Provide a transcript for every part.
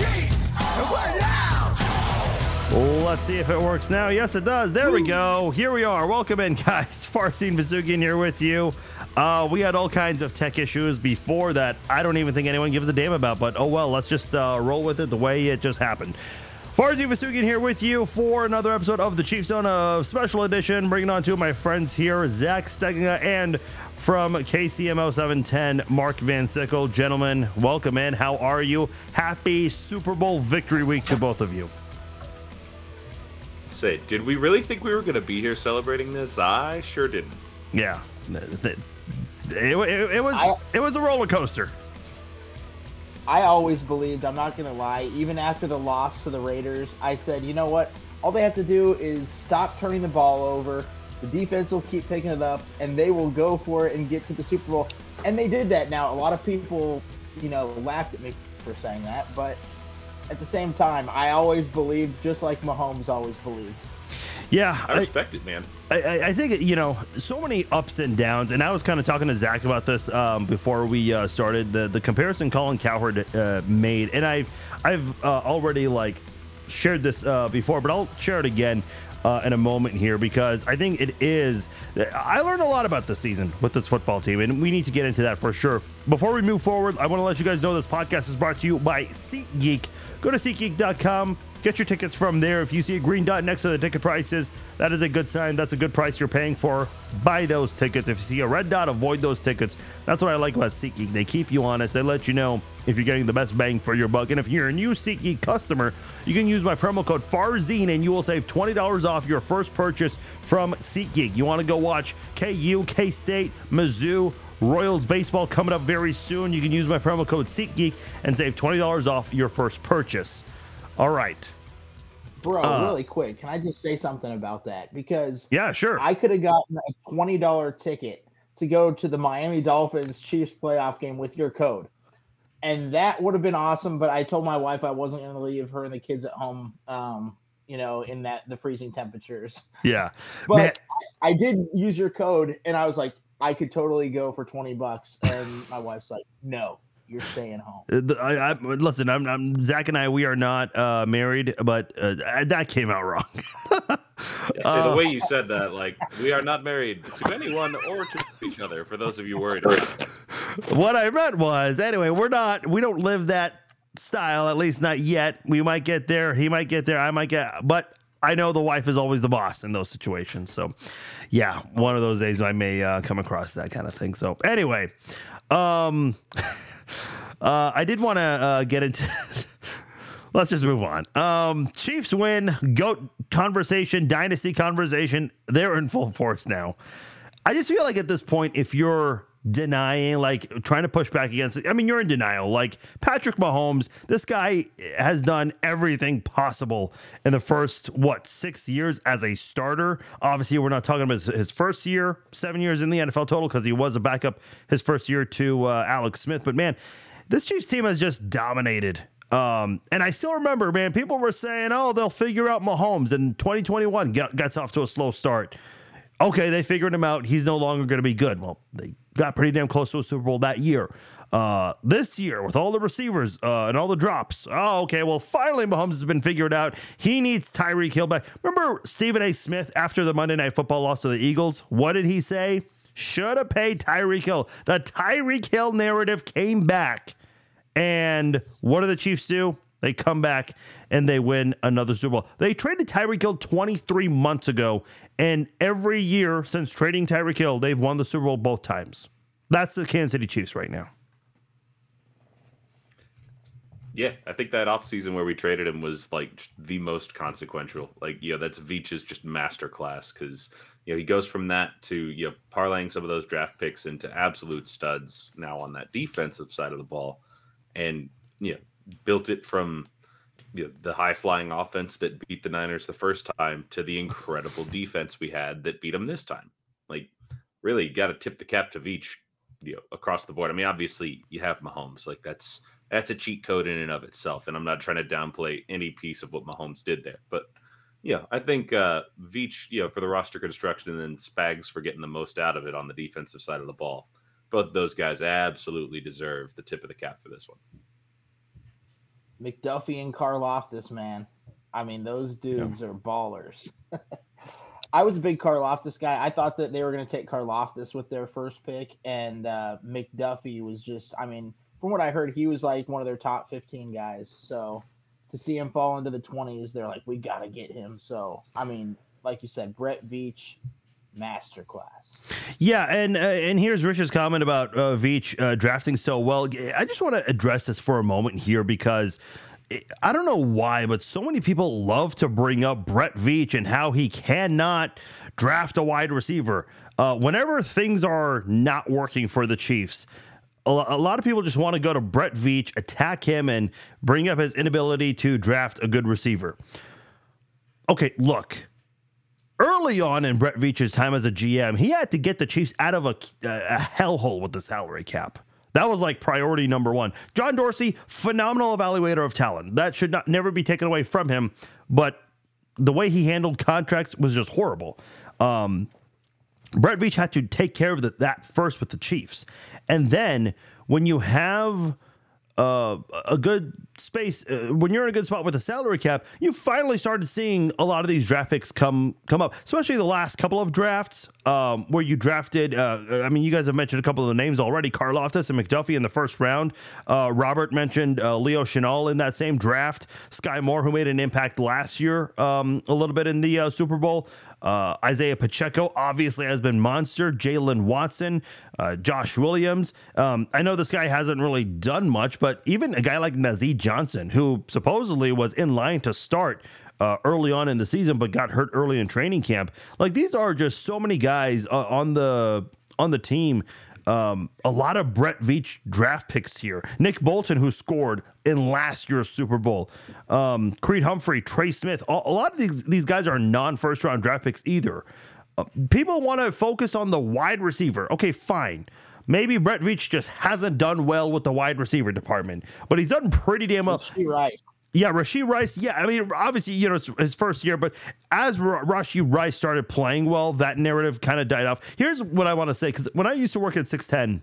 with. And we're loud. Let's see if it works now. Yes, it does. There we go. Here we are. Welcome in, guys. Farzin Vasheghani here with you. Uh, we had all kinds of tech issues before that I don't even think anyone gives a damn about, but oh well, let's just uh, roll with it the way it just happened. Farzin Vasheghani here with you for another episode of the Chief Zone of Special Edition. Bringing on two of my friends here, Zach Stegenga and from KCMO 710, Mark Van Sickle. Gentlemen, welcome in. How are you? Happy Super Bowl victory week to both of you. Say, did we really think we were going to be here celebrating this? I sure didn't. Yeah, th- th- it, it- it was I- it was a roller coaster. I always believed, I'm not going to lie, even after the loss to the Raiders, I said, you know what? All they have to do is stop turning the ball over. The defense will keep picking it up, and they will go for it and get to the Super Bowl. And they did that. Now, a lot of people, you know, laughed at me for saying that, but at the same time, I always believed, just like Mahomes always believed. Yeah, I respect it, man. I, I- I think you know so many ups and downs, and I was kind of talking to Zach about this um, before we uh, started the the comparison Colin Cowherd uh, made, and I've I've uh, already like shared this uh, before, but I'll share it again. Uh, in a moment here because I think it is. I learned a lot about this season with this football team, and we need to get into that for sure. Before we move forward, I want to let you guys know this podcast is brought to you by SeatGeek. Go to SeatGeek.com. Get your tickets from there. If you see a green dot next to the ticket prices, that is a good sign. That's a good price you're paying for. Buy those tickets. If you see a red dot, avoid those tickets. That's what I like about SeatGeek. They keep you honest. They let you know if you're getting the best bang for your buck. And if you're a new SeatGeek customer, you can use my promo code FARZIN and you will save $20 off your first purchase from SeatGeek. You want to go watch KU, K State, Mizzou, Royals baseball coming up very soon. You can use my promo code SeatGeek and save $20 off your first purchase. All right. Bro, Uh, really quick, can I just say something about that? Because Yeah, sure. I could have gotten a twenty dollar ticket to go to the Miami Dolphins Chiefs playoff game with your code, and that would have been awesome. But I told my wife I wasn't going to leave her and the kids at home, um, you know, in that the freezing temperatures. yeah. But Man, I did use your code, and I was like, I could totally go for twenty bucks, and my wife's like, No, you're staying home. Uh, I, I, listen, I'm, I'm Zach and I. We are not uh, married, but uh, that came out wrong. Yeah, say Uh, the way you said that, like we are not married to anyone or to each other. For those of you worried, about what I meant was, anyway, we're not. We don't live that style, at least not yet. We might get there. He might get there. I might get, but. I know the wife is always the boss in those situations. So, yeah, one of those days I may uh, come across that kind of thing. So, anyway, um, uh, I did want to uh, get into. Let's just move on. Um, Chiefs win. Goat conversation, dynasty conversation. They're in full force now. I just feel like at this point, if you're denying, like trying to push back against I mean, you're in denial. Like Patrick Mahomes, this guy has done everything possible in the first, what, six years as a starter. Obviously, we're not talking about his, his first year, seven years in the NFL total, because he was a backup his first year to uh, Alex Smith. But man, this Chiefs team has just dominated. Um, and I still remember, man, people were saying, oh, they'll figure out Mahomes. And 2021 got, gets off to a slow start okay, they figured him out. He's no longer going to be good. Well, they got pretty damn close to a Super Bowl that year. Uh, this year, with all the receivers uh, and all the drops, oh, okay, well, finally Mahomes has been figured out. He needs Tyreek Hill back. Remember Stephen A. Smith after the Monday Night Football loss to the Eagles? What did he say? Should have paid Tyreek Hill. The Tyreek Hill narrative came back. And what do the Chiefs do? They come back and they win another Super Bowl. They traded Tyreek Hill 23 months ago, and every year since trading Tyreek Hill, they've won the Super Bowl both times. That's the Kansas City Chiefs right now. yeah, I think that offseason where we traded him was like the most consequential. Like, you know, that's Veach's just masterclass because you know he goes from that to you know parlaying some of those draft picks into absolute studs now on that defensive side of the ball, and you know built it from you know, the high flying offense that beat the Niners the first time to the incredible defense we had that beat them this time. Like, really, got to tip the cap to Veach, you know, across the board. I mean, obviously, you have Mahomes, like that's that's a cheat code in and of itself, and I'm not trying to downplay any piece of what Mahomes did there, but Yeah, I think uh, Veach, you know, for the roster construction, and then Spags for getting the most out of it on the defensive side of the ball. Both of those guys absolutely deserve the tip of the cap for this one. McDuffie and Karlaftis, man. I mean, those dudes are ballers. I was a big Karlaftis guy. I thought that they were going to take Karlaftis with their first pick, and uh, McDuffie was just, I mean, from what I heard, he was like one of their top 15 guys. So to see him fall into the 20s, they're like, we got to get him. So, I mean, like you said, Brett Veach, masterclass. Yeah, and uh, and here's Rich's comment about uh, Veach uh, drafting so well. I just want to address this for a moment here because I don't know why, but so many people love to bring up Brett Veach and how he cannot draft a wide receiver. Uh, whenever things are not working for the Chiefs, a lot of people just want to go to Brett Veach, attack him, and bring up his inability to draft a good receiver. Okay, look. Early on in Brett Veach's time as a GM, he had to get the Chiefs out of a, a hellhole with the salary cap. That was like priority number one. John Dorsey, phenomenal evaluator of talent. That should not never be taken away from him. But the way he handled contracts was just horrible. Um, Brett Veach had to take care of the, that first with the Chiefs, and then when you have uh, a good space uh, when you're in a good spot with a salary cap, you finally started seeing a lot of these draft picks come come up, especially the last couple of drafts um, where you drafted. Uh, I mean, you guys have mentioned a couple of the names already: Karlaftis and McDuffie in the first round. Uh, Robert mentioned uh, Leo Chenal in that same draft. Sky Moore, who made an impact last year, um, a little bit in the uh, Super Bowl. Uh, Isaiah Pacheco obviously has been monster. Jaylen Watson, uh, Josh Williams. Um, I know this guy hasn't really done much, but even a guy like Nazeeh Johnson, who supposedly was in line to start uh, early on in the season, but got hurt early in training camp. Like these are just so many guys uh, on the on the team um, a lot of Brett Veach draft picks here. Nick Bolton, who scored in last year's Super Bowl. Um, Creed Humphrey, Trey Smith. A, a, lot of these, these guys are non first round draft picks either. Uh, people want to focus on the wide receiver. Okay, fine. Maybe Brett Veach just hasn't done well with the wide receiver department, but he's done pretty damn well. Right. Yeah, Rashee Rice. Yeah, I mean, obviously, you know, it's his first year, but as R- Rashee Rice started playing well, that narrative kind of died off. Here's what I want to say because when I used to work at 610,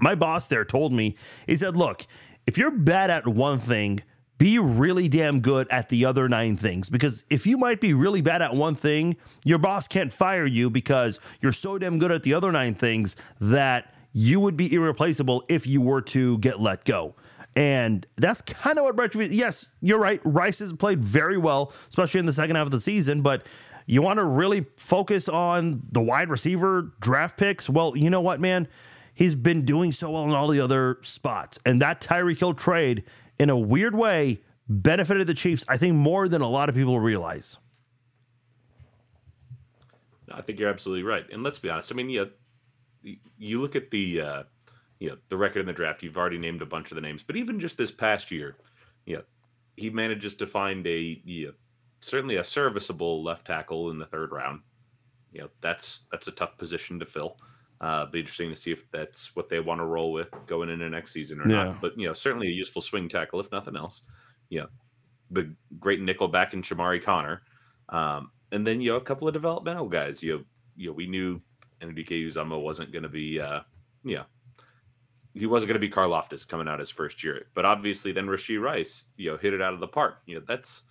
my boss there told me, he said, look, if you're bad at one thing, be really damn good at the other nine things. Because if you might be really bad at one thing, your boss can't fire you because you're so damn good at the other nine things that you would be irreplaceable if you were to get let go. And that's kind of what Brett. Yes, you're right. Rice has played very well, especially in the second half of the season. But you want to really focus on the wide receiver draft picks. Well, you know what, man? He's been doing so well in all the other spots, and that Tyreek Hill trade, in a weird way, benefited the Chiefs. I think more than a lot of people realize. I think you're absolutely right. And let's be honest. I mean, yeah, you look at the. Uh, you know, the record in the draft. You've already named a bunch of the names, but even just this past year, yeah, he manages to find a yeah, certainly a serviceable left tackle in the third round. You know, that's that's a tough position to fill. Uh, be interesting to see if that's what they want to roll with going into next season or yeah. not. But you know, certainly a useful swing tackle if nothing else. You know, the great nickel back in Chamarri Conner, um, and then you know a couple of developmental guys. You know, you know we knew Anudike-Uzomah wasn't going to be uh, yeah he wasn't going to be Karlaftis coming out his first year, but obviously then Rashee Rice, you know, hit it out of the park. You know, that's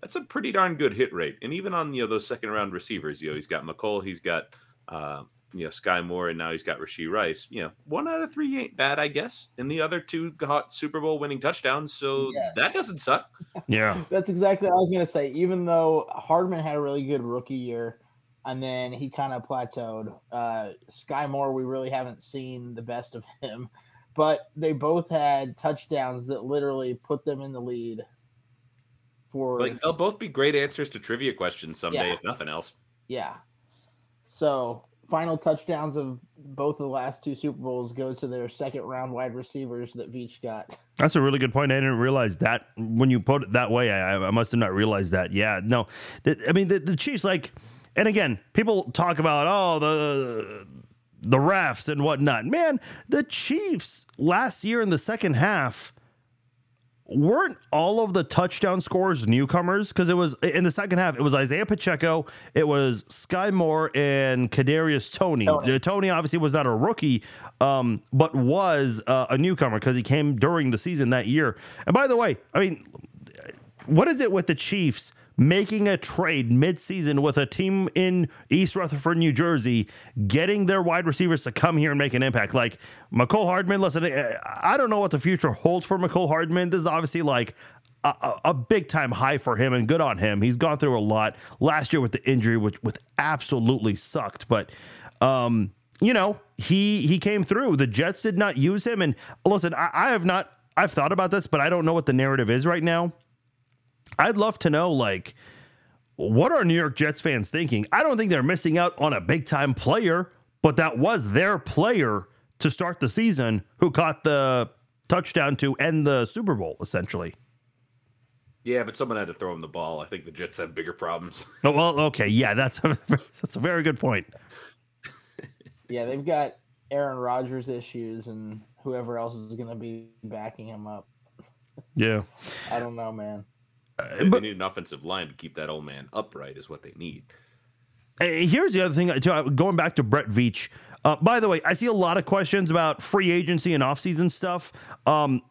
that's a pretty darn good hit rate. And even on you know those second round receivers, you know, he's got Mecole, he's got uh, you know Sky Moore, and now he's got Rashee Rice. You know, one out of three ain't bad, I guess. And the other two got Super Bowl winning touchdowns, so yes. that doesn't suck. Yeah, that's exactly what I was going to say. Even though Hardman had a really good rookie year, and then he kind of plateaued. Uh, Sky Moore, we really haven't seen the best of him, but they both had touchdowns that literally put them in the lead. For like they'll both be great answers to trivia questions someday, yeah. if nothing else. Yeah. So final touchdowns of both of the last two Super Bowls go to their second round wide receivers that Veach got. That's a really good point. I didn't realize that when you put it that way. I, I must have not realized that. Yeah, no, the, I mean the, the Chiefs like and again, people talk about oh the the refs and whatnot. Man, the Chiefs last year in the second half weren't all of the touchdown scores newcomers? Because it was in the second half, it was Isaiah Pacheco, it was Sky Moore, and Kadarius Toney. Toney. Toney obviously was not a rookie, um, but was uh, a newcomer because he came during the season that year. And by the way, I mean, what is it with the Chiefs making a trade midseason with a team in East Rutherford, New Jersey, getting their wide receivers to come here and make an impact? Like Mecole Hardman, listen, eh, I don't know what the future holds for Mecole Hardman. This is obviously like a, a, big time high for him and good on him. He's gone through a lot last year with the injury, which, which absolutely sucked. But, um, you know, he he came through. The Jets did not use him. And listen, I, I have not, I've thought about this, but I don't know what the narrative is right now. I'd love to know, like, what are New York Jets fans thinking? I don't think they're missing out on a big time player, but that was their player to start the season who caught the touchdown to end the Super Bowl, essentially. Yeah, but someone had to throw him the ball. I think the Jets have bigger problems. Oh, well, okay, yeah, that's a, that's a very good point. Yeah, they've got Aaron Rodgers issues and whoever else is going to be backing him up. Yeah, I don't know, man. They, but- need an offensive line to keep that old man upright, is what they need. Here's the other thing, too, going back to Brett Veach. Uh, by the way, I see a lot of questions about free agency and offseason stuff. Um,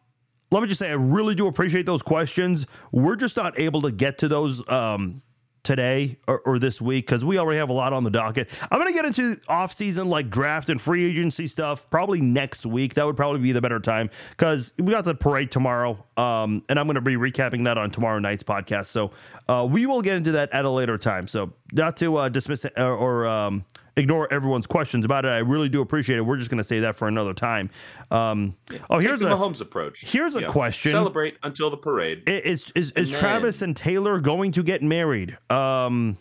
let me just say, I really do appreciate those questions. We're just not able to get to those um, today or, or this week because we already have a lot on the docket. I'm going to get into offseason, like draft and free agency stuff, probably next week. That would probably be the better time because we got the parade tomorrow. Um, and I'm going to be recapping that on tomorrow night's podcast. So uh, we will get into that at a later time. So not to uh, dismiss or, or um, ignore everyone's questions about it. I really do appreciate it. We're just going to say that for another time. Um, oh, here's the a Mahomes approach. here's a question. Celebrate until the parade. is is, is And Travis and Taylor going to get married? Um,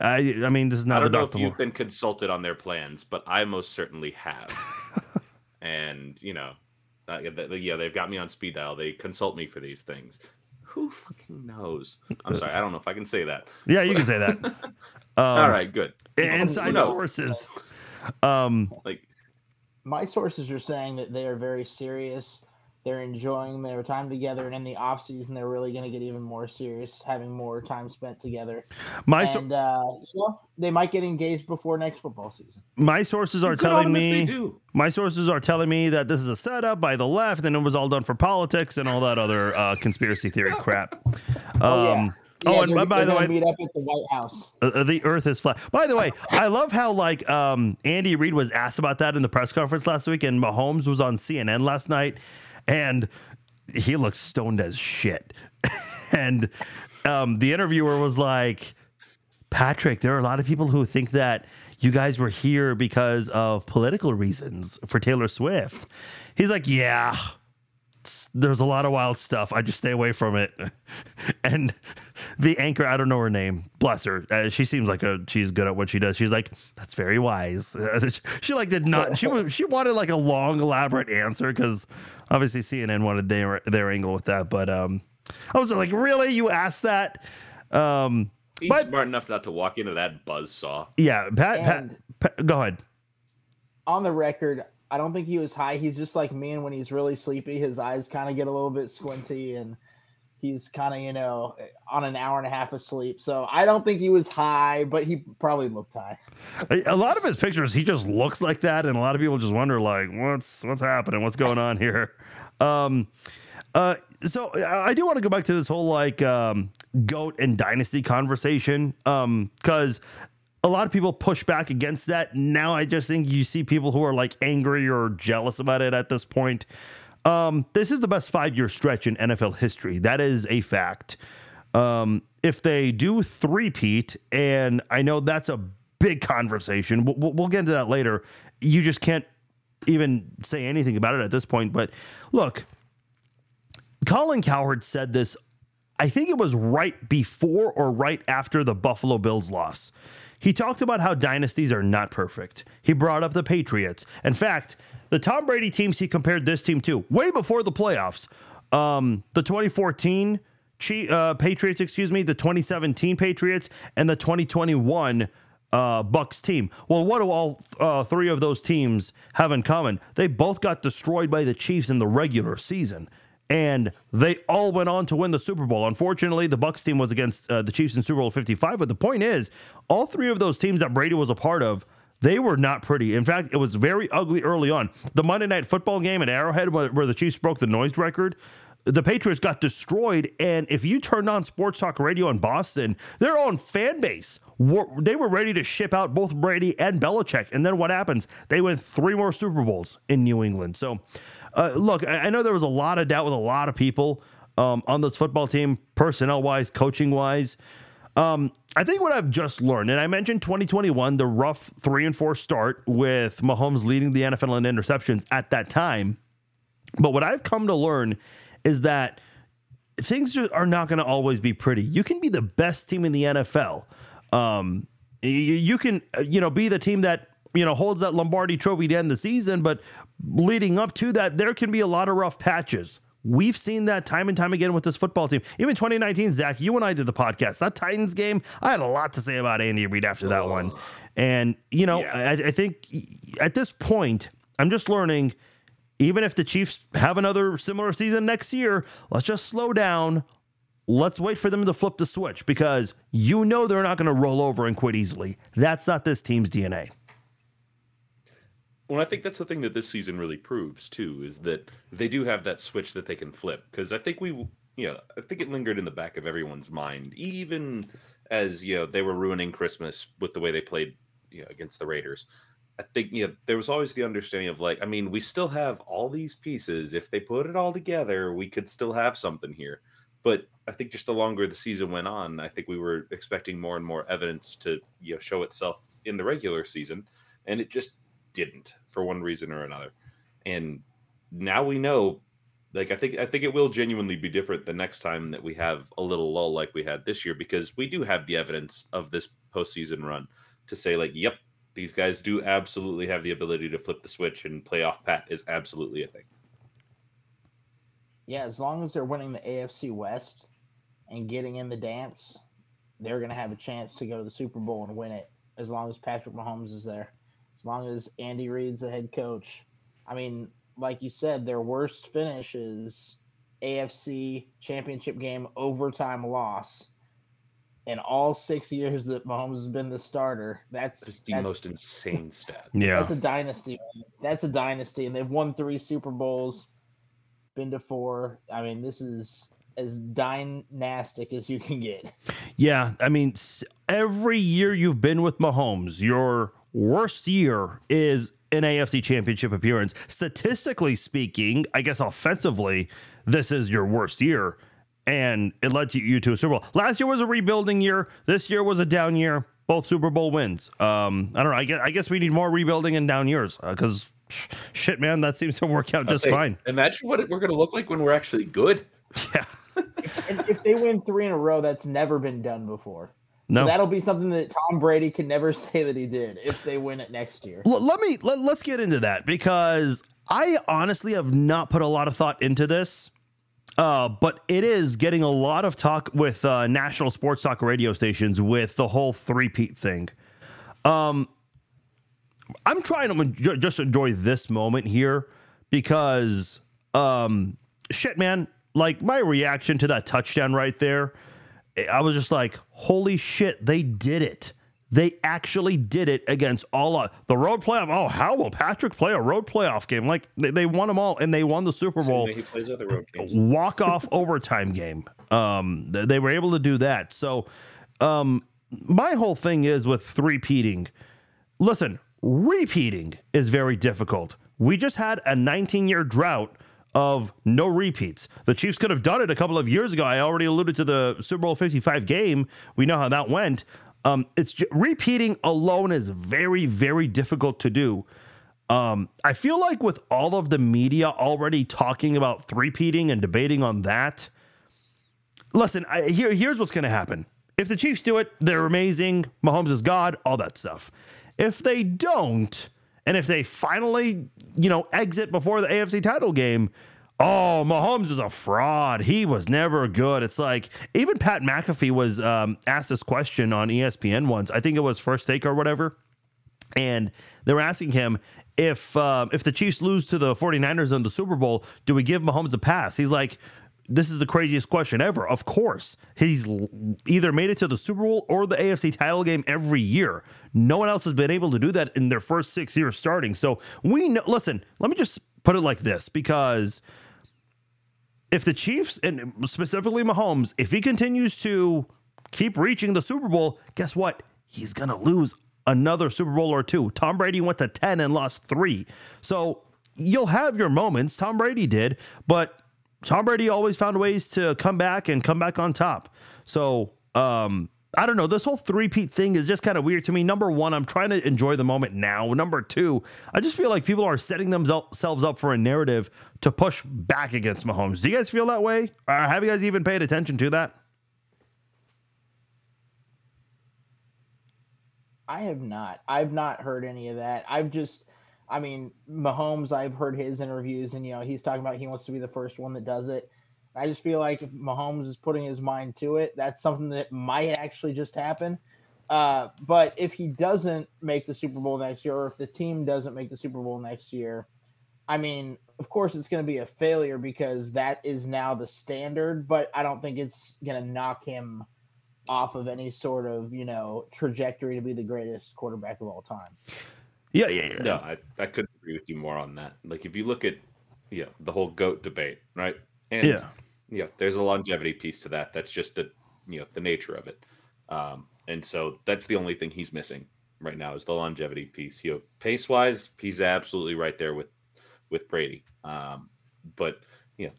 I I mean this is not the don't know if you've been consulted on their plans, but I most certainly have. and you know, uh, yeah, they've got me on speed dial. They consult me for these things. Who fucking knows? I'm sorry, I don't know if I can say that. Yeah, you can say that. Um, All right, good. Inside sources. Um, Like, My sources are saying that they are very serious. They're enjoying their time together, and in the off season, they're really going to get even more serious, having more time spent together. my so- and uh, you know, they might get engaged before next football season. my sources are good telling them if they me my sources are telling me that this is a setup by the left and it was all done for politics and all that other uh, conspiracy theory crap. Oh, yeah. Um, Oh, and they're- by they're the way, meet up at the White House. Uh, the earth is flat. By the way, I love how like um Andy Reid was asked about that in the press conference last week and Mahomes was on CNN last night and he looks stoned as shit. and um the interviewer was like Patrick, there are a lot of people who think that you guys were here because of political reasons for Taylor Swift. He's like, "Yeah, there's a lot of wild stuff. I just stay away from it. and the anchor, I don't know her name. Bless her. Uh, she seems like a she's good at what she does. She's like, that's very wise. she like did not. She was she wanted like a long elaborate answer because obviously CNN wanted their their angle with that. But um, I was like, really? You asked that? Um, He's but smart enough not to walk into that buzz saw. yeah, Pat, Pat, Pat, go ahead. On the record, I don't think he was high. He's just like me, and when he's really sleepy, his eyes kind of get a little bit squinty, and he's kind of you know on an hour and a half of sleep. So I don't think he was high, but he probably looked high. A- lot of his pictures, he just looks like that, and a lot of people just wonder, like, what's what's happening? What's going on here? Um, uh, so I do want to go back to this whole like um, goat and dynasty conversation, um, because a lot of people push back against that. Now I just think you see people who are like angry or jealous about it at this point. Um, this is the best five year stretch in NFL history. That is a fact. Um, if they do three-peat, and I know that's a big conversation, we'll, we'll- get into that later. You just can't even say anything about it at this point. But look, Colin Cowherd said this, I think it was right before or right after the Buffalo Bills loss. He talked about how dynasties are not perfect. He brought up the Patriots. In fact, the Tom Brady teams he compared this team to way before the playoffs. Um, the 2014 Chi- uh, Patriots, excuse me, the 2017 Patriots, and the 2021 uh, Bucs team. Well, what do all uh, three of those teams have in common? They both got destroyed by the Chiefs in the regular season. And they all went on to win the Super Bowl. Unfortunately, the Bucs team was against uh, the Chiefs in Super Bowl 55, but the point is, all three of those teams that Brady was a part of, they were not pretty. In fact, it was very ugly early on. The Monday Night Football game at Arrowhead, where, where the Chiefs broke the noise record, the Patriots got destroyed. And if you turned on sports talk radio in Boston, their own fan base, they were ready to ship out both Brady and Belichick. And then what happens? They win three more Super Bowls in New England. So, uh, look, I, know there was a lot of doubt with a lot of people um, on this football team, personnel wise, coaching wise. Um, I think what I've just learned, and I mentioned 2021, the rough three and four start with Mahomes leading the NFL in interceptions at that time. But what I've come to learn is that things are not going to always be pretty. You can be the best team in the NFL. Um, you can, you know, be the team that you know holds that Lombardi Trophy to end the season, but leading up to that, there can be a lot of rough patches. We've seen that time and time again with this football team. Even 2019, Zach, you and I did the podcast. That Titans game, I had a lot to say about Andy Reid after that one. And, you know, Yeah. I, I think at this point, I'm just learning even if the Chiefs have another similar season next year, let's just slow down. Let's wait for them to flip the switch because you know they're not going to roll over and quit easily. That's not this team's DNA. Well, I think that's the thing that this season really proves too is that they do have that switch that they can flip. Because I think we, you know, I think it lingered in the back of everyone's mind, even as you know they were ruining Christmas with the way they played, you know, against the Raiders. I think you know there was always the understanding of like, I mean, we still have all these pieces. If they put it all together, we could still have something here. But I think just the longer the season went on, I think we were expecting more and more evidence to you know show itself in the regular season, and it just didn't for one reason or another. And now we know like I think I think it will genuinely be different the next time that we have a little lull like we had this year because we do have the evidence of this postseason run to say like, yep, these guys do absolutely have the ability to flip the switch and playoff pat is absolutely a thing. Yeah, as long as they're winning the AFC West and getting in the dance, they're going to have a chance to go to the Super Bowl and win it. As long as Patrick Mahomes is there, as long as Andy Reid's the head coach. I mean, like you said, their worst finish is AFC Championship game overtime loss. In all six years that Mahomes has been the starter, that's It's the that's- most insane stat. Yeah. that's a dynasty. That's a dynasty, and they've won three Super Bowls, been to four. I mean, this is as dynastic as you can get. Yeah, I mean, every year you've been with Mahomes, your worst year is an AFC championship appearance. Statistically speaking, I guess offensively, this is your worst year. And it led you, you to a Super Bowl. Last year was a rebuilding year. This year was a down year. Both Super Bowl wins. Um, I don't know. I guess, I guess we need more rebuilding and down years because shit, man, that seems to work out just Hey, fine. Imagine what we're going to look like when we're actually good. Yeah. And if they win three in a row, that's never been done before. No. So that'll be something that Tom Brady can never say that he did if they win it next year. L- let me let, let's get into that because I honestly have not put a lot of thought into this. Uh, but it is getting a lot of talk with uh, national sports talk radio stations with the whole three-peat thing. Um, I'm trying to just enjoy this moment here because, um, shit, man, like my reaction to that touchdown right there, I was just like, holy shit, they did it. They actually did it against all of the road playoff. Oh, how will Patrick play a road playoff game? Like they, they won them all and they won the Super Bowl he plays other road games. walk off overtime game. Um, th- they were able to do that. So, um, my whole thing is with three-peating. Listen, repeating is very difficult. We just had a 19-year drought of no repeats. The Chiefs could have done it a couple of years ago. I already alluded to the Super Bowl 55 game. We know how that went. Um, it's ju- repeating alone is very, very difficult to do. Um, I feel like with all of the media already talking about three-peating and debating on that, listen, I, here, here's what's going to happen. If the Chiefs do it, they're amazing. Mahomes is God, all that stuff. If they don't, and if they finally, you know, exit before the AFC title game, oh, Mahomes is a fraud. He was never good. It's like even Pat McAfee was um, asked this question on ESPN once. I think it was First Take or whatever and they were asking him if um, if the Chiefs lose to the 49ers in the Super Bowl, do we give Mahomes a pass? He's like, this is the craziest question ever. Of course, he's either made it to the Super Bowl or the AFC title game every year. No one else has been able to do that in their first six years starting. So we know. Listen, let me just put it like this because if the Chiefs and specifically Mahomes, if he continues to keep reaching the Super Bowl, guess what? He's gonna lose another Super Bowl or two. Tom Brady went to 10 and lost three. So you'll have your moments. Tom Brady did, but Tom Brady always found ways to come back and come back on top. So um I don't know. This whole three-peat thing is just kind of weird to me. Number one, I'm trying to enjoy the moment now. Number two, I just feel like people are setting themselves up for a narrative to push back against Mahomes. Do you guys feel that way? Or have you guys even paid attention to that? I have not. I've not heard any of that. I've just, I mean, Mahomes. I've heard his interviews, and you know, he's talking about he wants to be the first one that does it. I just feel like if Mahomes is putting his mind to it, that's something that might actually just happen. Uh, but if he doesn't make the Super Bowl next year, or if the team doesn't make the Super Bowl next year, I mean, of course, it's going to be a failure because that is now the standard. But I don't think it's going to knock him off of any sort of you know trajectory to be the greatest quarterback of all time. Yeah, yeah, yeah. No, I, I couldn't agree with you more on that. Like if you look at yeah, the whole goat debate, right? And Yeah. yeah, there's a longevity piece to that. That's just the you know the nature of it. Um, and so that's the only thing he's missing right now is the longevity piece. You know, pace wise, he's absolutely right there with with Brady. Um, but you know,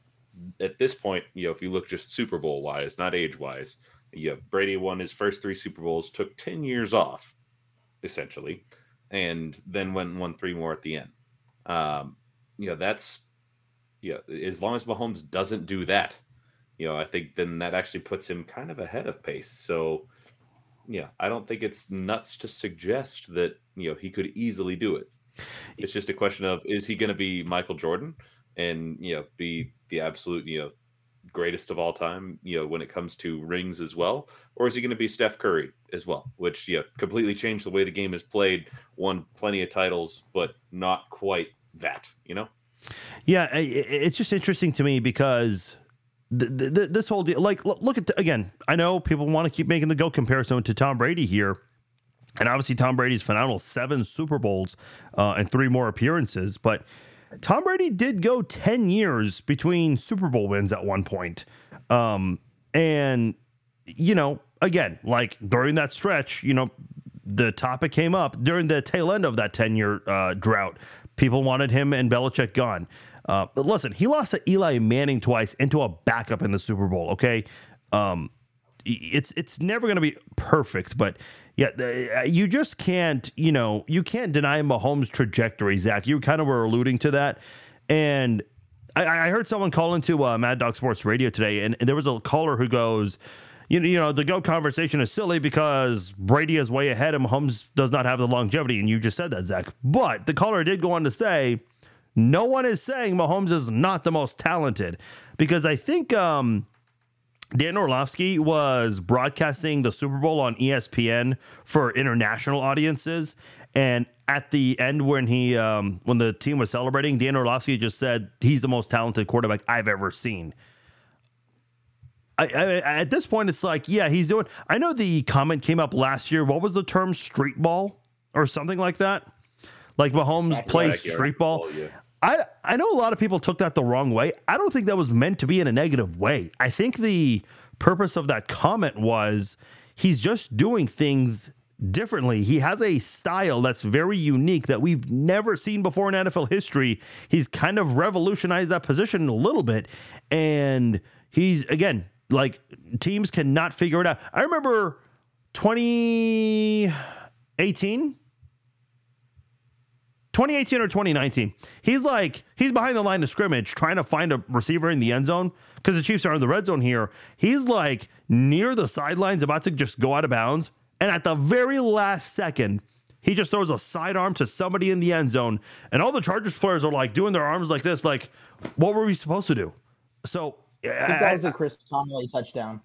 at this point, you know, if you look just Super Bowl wise, not age wise, you yeah, Brady won his first three Super Bowls, took ten years off, essentially, and then went and won three more at the end. Um, you know, that's yeah. As long as Mahomes doesn't do that, you know, I think then that actually puts him kind of ahead of pace. So, yeah, I don't think it's nuts to suggest that you know he could easily do it. It's just a question of is he going to be Michael Jordan and you know be the absolute you know greatest of all time, you know, when it comes to rings as well, or is he going to be Steph Curry as well, which yeah, completely changed the way the game is played, won plenty of titles, but not quite that, you know? Yeah, it's just interesting to me because th- th- th- this whole deal, like, look look at again. I know people want to keep making the GOAT comparison to Tom Brady here, and obviously Tom Brady's phenomenal seven Super Bowls uh, and three more appearances, but Tom Brady did go ten years between Super Bowl wins at one point, um, and you know, again, like during that stretch, you know, the topic came up during the tail end of that 10 year uh, drought. People wanted him and Belichick gone. Uh, listen, he lost to Eli Manning twice into a backup in the Super Bowl. Okay. Um, it's it's never going to be perfect, but yeah, you just can't, you know, you can't deny Mahomes' trajectory, Zach. You kind of were alluding to that. And I, I heard someone call into uh, Mad Dog Sports Radio today, and, and there was a caller who goes, you know, you know, the GOAT conversation is silly because Brady is way ahead and Mahomes does not have the longevity. And you just said that, Zach. But the caller did go on to say, no one is saying Mahomes is not the most talented because I think um, Dan Orlovsky was broadcasting the Super Bowl on ESPN for international audiences. And at the end, when he um, when the team was celebrating, Dan Orlovsky just said he's the most talented quarterback I've ever seen. I, I, at this point, it's like, yeah, he's doing. I know the comment came up last year. What was the term? Street ball or something like that. Like Mahomes plays street ball. football, yeah. I I know a lot of people took that the wrong way. I don't think that was meant to be in a negative way. I think the purpose of that comment was he's just doing things differently. He has a style that's very unique that we've never seen before in NFL history. He's kind of revolutionized that position a little bit and he's again like teams cannot figure it out. I remember 2018 2018 or 2019. He's like, he's behind the line of scrimmage trying to find a receiver in the end zone because the Chiefs are in the red zone here. He's like near the sidelines, about to just go out of bounds. And at the very last second, he just throws a sidearm to somebody in the end zone. And all the Chargers players are like doing their arms like this, like, what were we supposed to do? So, I think uh, that was a Chris Conley touchdown.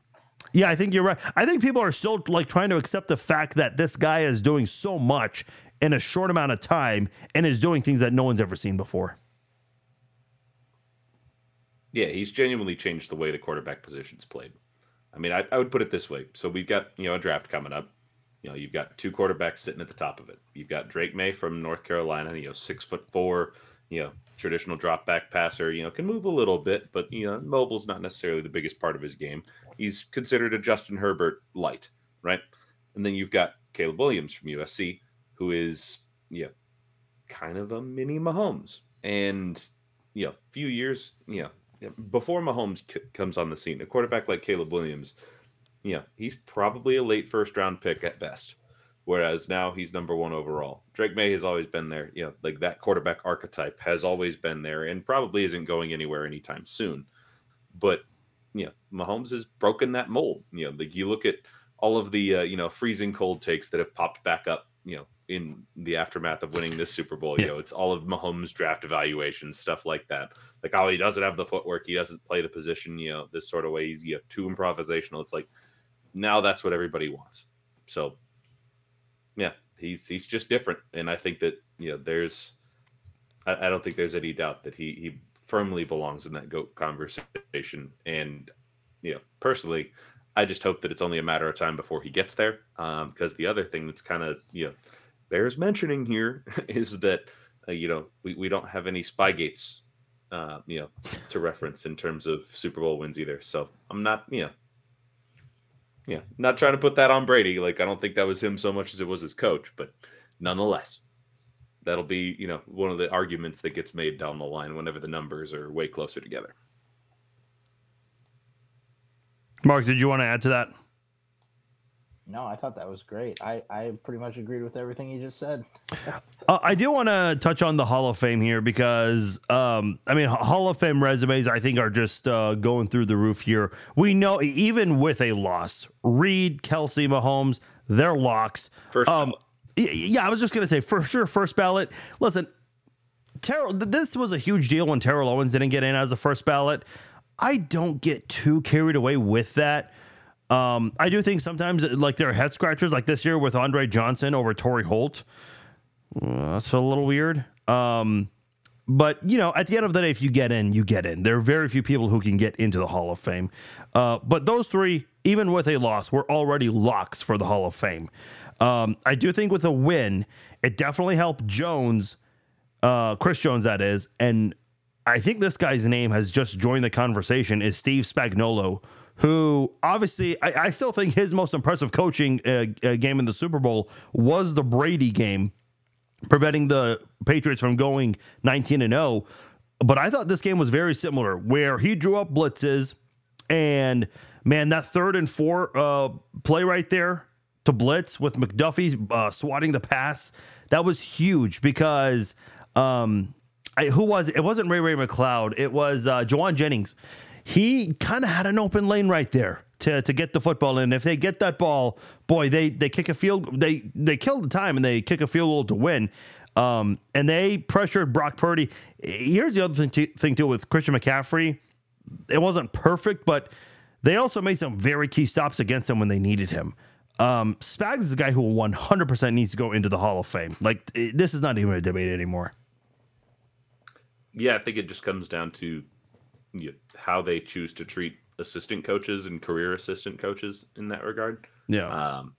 yeah, I think you're right. I think people are still like trying to accept the fact that this guy is doing so much in a short amount of time and is doing things that no one's ever seen before. Yeah, he's genuinely changed the way the quarterback position's played. I mean, I, I would put it this way. So we've got, you know, a draft coming up. You know, you've got two quarterbacks sitting at the top of it. You've got Drake Maye from North Carolina, you know, six foot four, you know, traditional drop back passer, you know, can move a little bit, but you know, mobile's not necessarily the biggest part of his game. He's considered a Justin Herbert light, right? And then you've got Caleb Williams from USC, who is, you know, kind of a mini Mahomes. And, you know, few years, you know, before Mahomes c- comes on the scene, a quarterback like Caleb Williams, you know, he's probably a late first round pick at best whereas now he's number one overall. Drake Maye has always been there. You know, like that quarterback archetype has always been there and probably isn't going anywhere anytime soon. But, you know, Mahomes has broken that mold. You know, like you look at all of the, uh, you know, freezing cold takes that have popped back up, you know, in the aftermath of winning this Super Bowl. You know, it's all of Mahomes draft evaluations, stuff like that. Like, oh, he doesn't have the footwork. He doesn't play the position, you know, this sort of way. He's you know, too improvisational. It's like now that's what everybody wants. So yeah, he's he's just different, and I think that you know there's, I, I don't think there's any doubt that he he firmly belongs in that goat conversation, and you know personally, I just hope that it's only a matter of time before he gets there. Because um, the other thing that's kind of you know bears mentioning here is that uh, you know we, we don't have any Spygates uh, you know to reference in terms of Super Bowl wins either. So I'm not you know yeah, not trying to put that on Brady. Like I don't think that was him so much as it was his coach, but nonetheless, that'll be you know one of the arguments that gets made down the line whenever the numbers are way closer together. Mark, did you want to add to that? No, I thought that was great. I, I pretty much agreed with everything you just said. uh, I do want to touch on the Hall of Fame here because, um, I mean, Hall of Fame resumes, I think, are just uh, going through the roof here. We know, even with a loss, Reid, Kelce, Mahomes, they're locks. First um, yeah, I was just going to say, for sure, first ballot. Listen, Terrell, this was a huge deal when Terrell Owens didn't get in as a first ballot. I don't get too carried away with that um, I do think sometimes like there are head scratchers like this year with Andre Johnson over Torry Holt. That's a little weird. Um, but you know, at the end of the day, if you get in, you get in. There are very few people who can get into the Hall of Fame. Uh, but those three, even with a loss, were already locks for the Hall of Fame. Um, I do think with a win, it definitely helped Jones, uh, Chris Jones, that is, and I think this guy's name has just joined the conversation. Is Steve Spagnuolo, who obviously I, I still think his most impressive coaching uh, uh, game in the Super Bowl was the Brady game, preventing the Patriots from going 19 and 0. But I thought this game was very similar, where he drew up blitzes, and man, that third and four uh, play right there to blitz with McDuffie uh, swatting the pass that was huge because. Um, I, who was it? It wasn't Ray Ray McCloud. It was uh, Jauan Jennings he kind of had an open lane right there to, to get the football in. If they get that ball, boy, they they kick a field. They they kill the time and they kick a field goal to win. Um, and they pressured Brock Purdy. Here's the other thing, to, thing too with Christian McCaffrey. It wasn't perfect, but they also made some very key stops against him when they needed him. Um, Spags is a guy who 100% needs to go into the Hall of Fame. Like this is not even a debate anymore. Yeah, I think it just comes down to you know, how they choose to treat assistant coaches and career assistant coaches in that regard. Yeah. Um,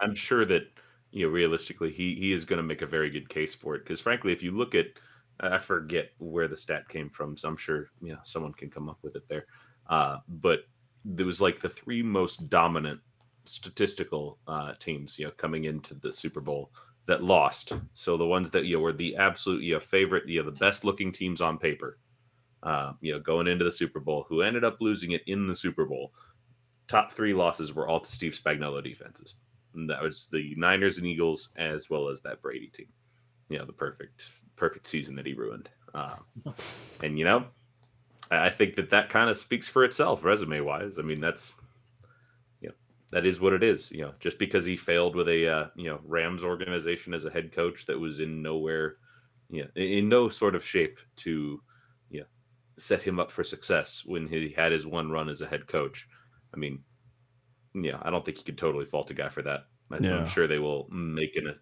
I'm sure that you know realistically he he is going to make a very good case for it because frankly, if you look at I forget where the stat came from, so I'm sure yeah someone can come up with it there. Uh, but there was like the three most dominant statistical uh, teams you know coming into the Super Bowl that lost. So the ones that you know, were the absolute you know, favorite, you know, the best looking teams on paper uh, you know, going into the Super Bowl, who ended up losing it in the Super Bowl. Top three losses were all to Steve Spagnuolo defenses. And that was the Niners and Eagles, as well as that Brady team. You know, the perfect, perfect season that he ruined. Uh, and you know, I think that that kind of speaks for itself, resume wise. I mean, that's you know, that is what it is. You know, just because he failed with a uh, you know Rams organization as a head coach that was in nowhere, you know, in no sort of shape to set him up for success when he had his one run as a head coach. I mean, yeah, I don't think you could totally fault a guy for that. I, yeah. I'm sure they will make an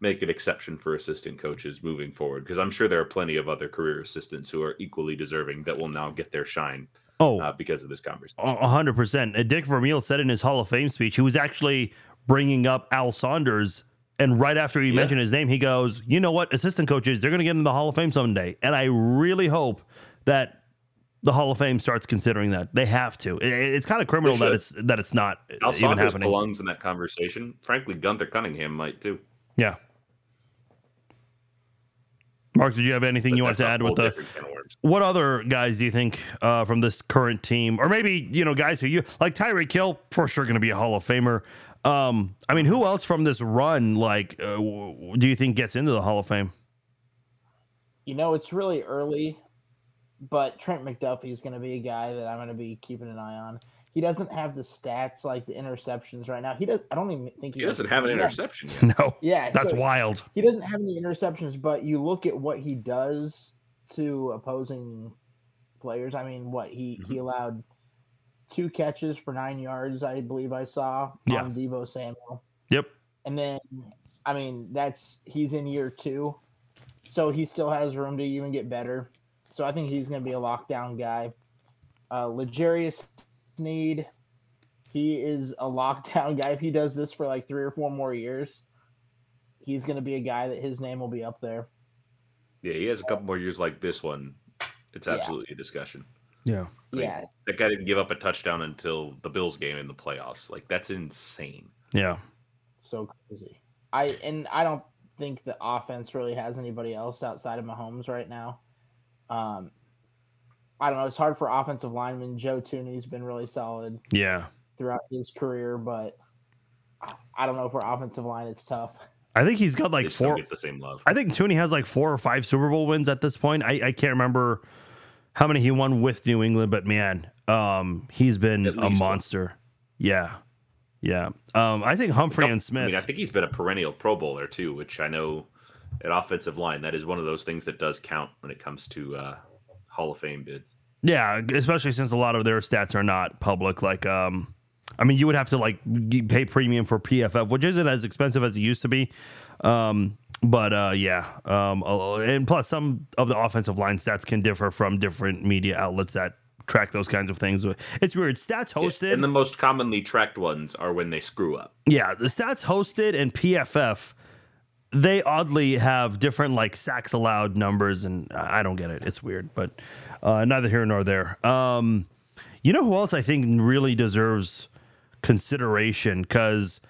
make an exception for assistant coaches moving forward because I'm sure there are plenty of other career assistants who are equally deserving that will now get their shine Oh, uh, because of this conversation. A hundred percent. Dick Vermeil said in his Hall of Fame speech, he was actually bringing up Al Saunders, and right after he Yeah. mentioned his name, he goes, "You know what? Assistant coaches, they're going to get in the Hall of Fame someday." And I really hope that the Hall of Fame starts considering that. They have to. I- It's kind of criminal that it's that it's not even happening. Al even Saunders happening. belongs in that conversation. Frankly, Gunther Cunningham might too. Yeah. Mark, did you have anything But you wanted to add with the different can of worms. what other guys do you think uh, from this current team, or maybe you know guys who you like Tyreek Hill for sure going to be a Hall of Famer. Um, I mean, who else from this run like uh, w- w- do you think gets into the Hall of Fame? You know, it's really early, but Trent McDuffie is going to be a guy that I'm going to be keeping an eye on. He doesn't have the stats like the interceptions right now. He does. I don't even think he, He doesn't have an yeah. interception yet. No, Yeah, that's so wild. He doesn't have any interceptions, but you look at what he does to opposing players. I mean, what he Mm-hmm. he allowed two catches for nine yards, I believe I saw Yeah. on Deebo Samuel. Yep. And then, I mean, that's he's in year two, so he still has room to even get better. So I think he's going to be a lockdown guy. Uh, L'Jarius Sneed, he is a lockdown guy. If he does this for like three or four more years, he's going to be a guy that his name will be up there. Yeah, he has a couple more years like this one. It's Yeah. absolutely a discussion. Yeah, Like, Yeah, That guy didn't give up a touchdown until the Bills game in the playoffs. Like that's insane. yeah. so crazy. I and I don't think the offense really has anybody else outside of Mahomes right now. Um, I don't know. It's hard for offensive linemen. Joe Thuney's been really solid Yeah. throughout his career, but I- I don't know for offensive line. It's tough. I think he's got like just four. get the same love. I think Thuney has like four or five Super Bowl wins at this point. I, I can't remember how many he won with New England, but man, um, he's been a least one. monster. Yeah, yeah. Um, I think Humphrey and I Smith. mean, I think he's been a perennial Pro Bowler too, which I know at offensive line that is one of those things that does count when it comes to uh, Hall of Fame bids. Yeah, especially since a lot of their stats are not public. Like, um, I mean, you would have to like pay premium for PFF, which isn't as expensive as it used to be. Um, but uh, yeah, um, and plus some of the offensive line stats can differ from different media outlets that track those kinds of things. It's weird. Stats hosted, And the most commonly tracked ones are when they screw up. yeah, the stats hosted and PFF. They oddly have different like sacks allowed numbers, and I don't get it. It's weird, but uh, neither here nor there. Um, you know who else I think really deserves consideration? Because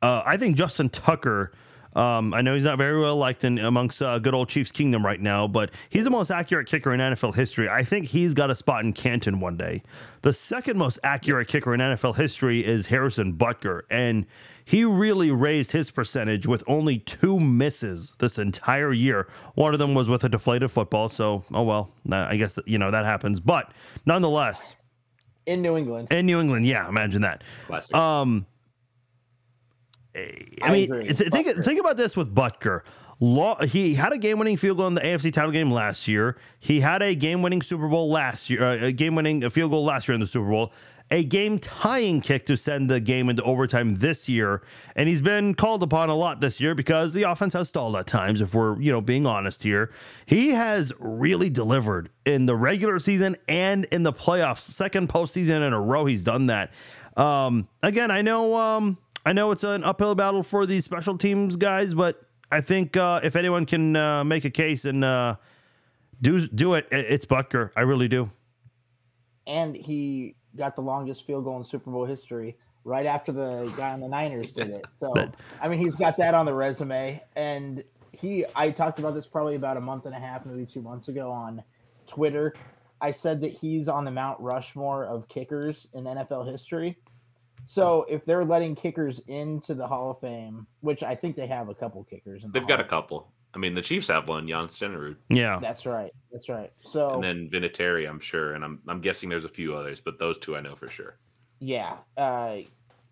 uh, I think Justin Tucker. Um, I know he's not very well liked in amongst uh, good old Chiefs Kingdom right now, but he's the most accurate kicker in NFL history. I think he's got a spot in Canton one day. The second most accurate kicker in NFL history is Harrison Butker, and he really raised his percentage with only two misses this entire year. One of them was with a deflated football, so oh well, I guess you know that happens. But nonetheless, In New England, in New England, yeah, imagine that. Classic. Um, I, mean, th- think Butker. think about this with Butker. Law, he had a game-winning field goal in the AFC title game last year. He had a game-winning Super Bowl last year. Uh, a game-winning a field goal last year in the Super Bowl. A game-tying kick to send the game into overtime this year, and he's been called upon a lot this year because the offense has stalled at times. If we're you know being honest here, he has really delivered in the regular season and in the playoffs. Second postseason in a row, he's done that. Um, again, I know. Um, I know it's an uphill battle for these special teams guys, but I think uh, if anyone can uh, make a case and uh, do do it, it- it's Butker. I really do. and he got the longest field goal in Super Bowl history right after the guy on the Niners did it. So I mean, he's got that on the resume, and he. I talked about this probably about a month and a half, maybe two months ago on Twitter. I said that he's on the Mount Rushmore of kickers in NFL history. So if they're letting kickers into the Hall of Fame, which I think they have a couple kickers, in the They've got a couple. I mean, the Chiefs have one, Jan Stenerud, Yeah, That's right. That's right. So and then Vinatieri, I'm sure, and I'm I'm guessing there's a few others, but those two I know for sure. yeah, uh,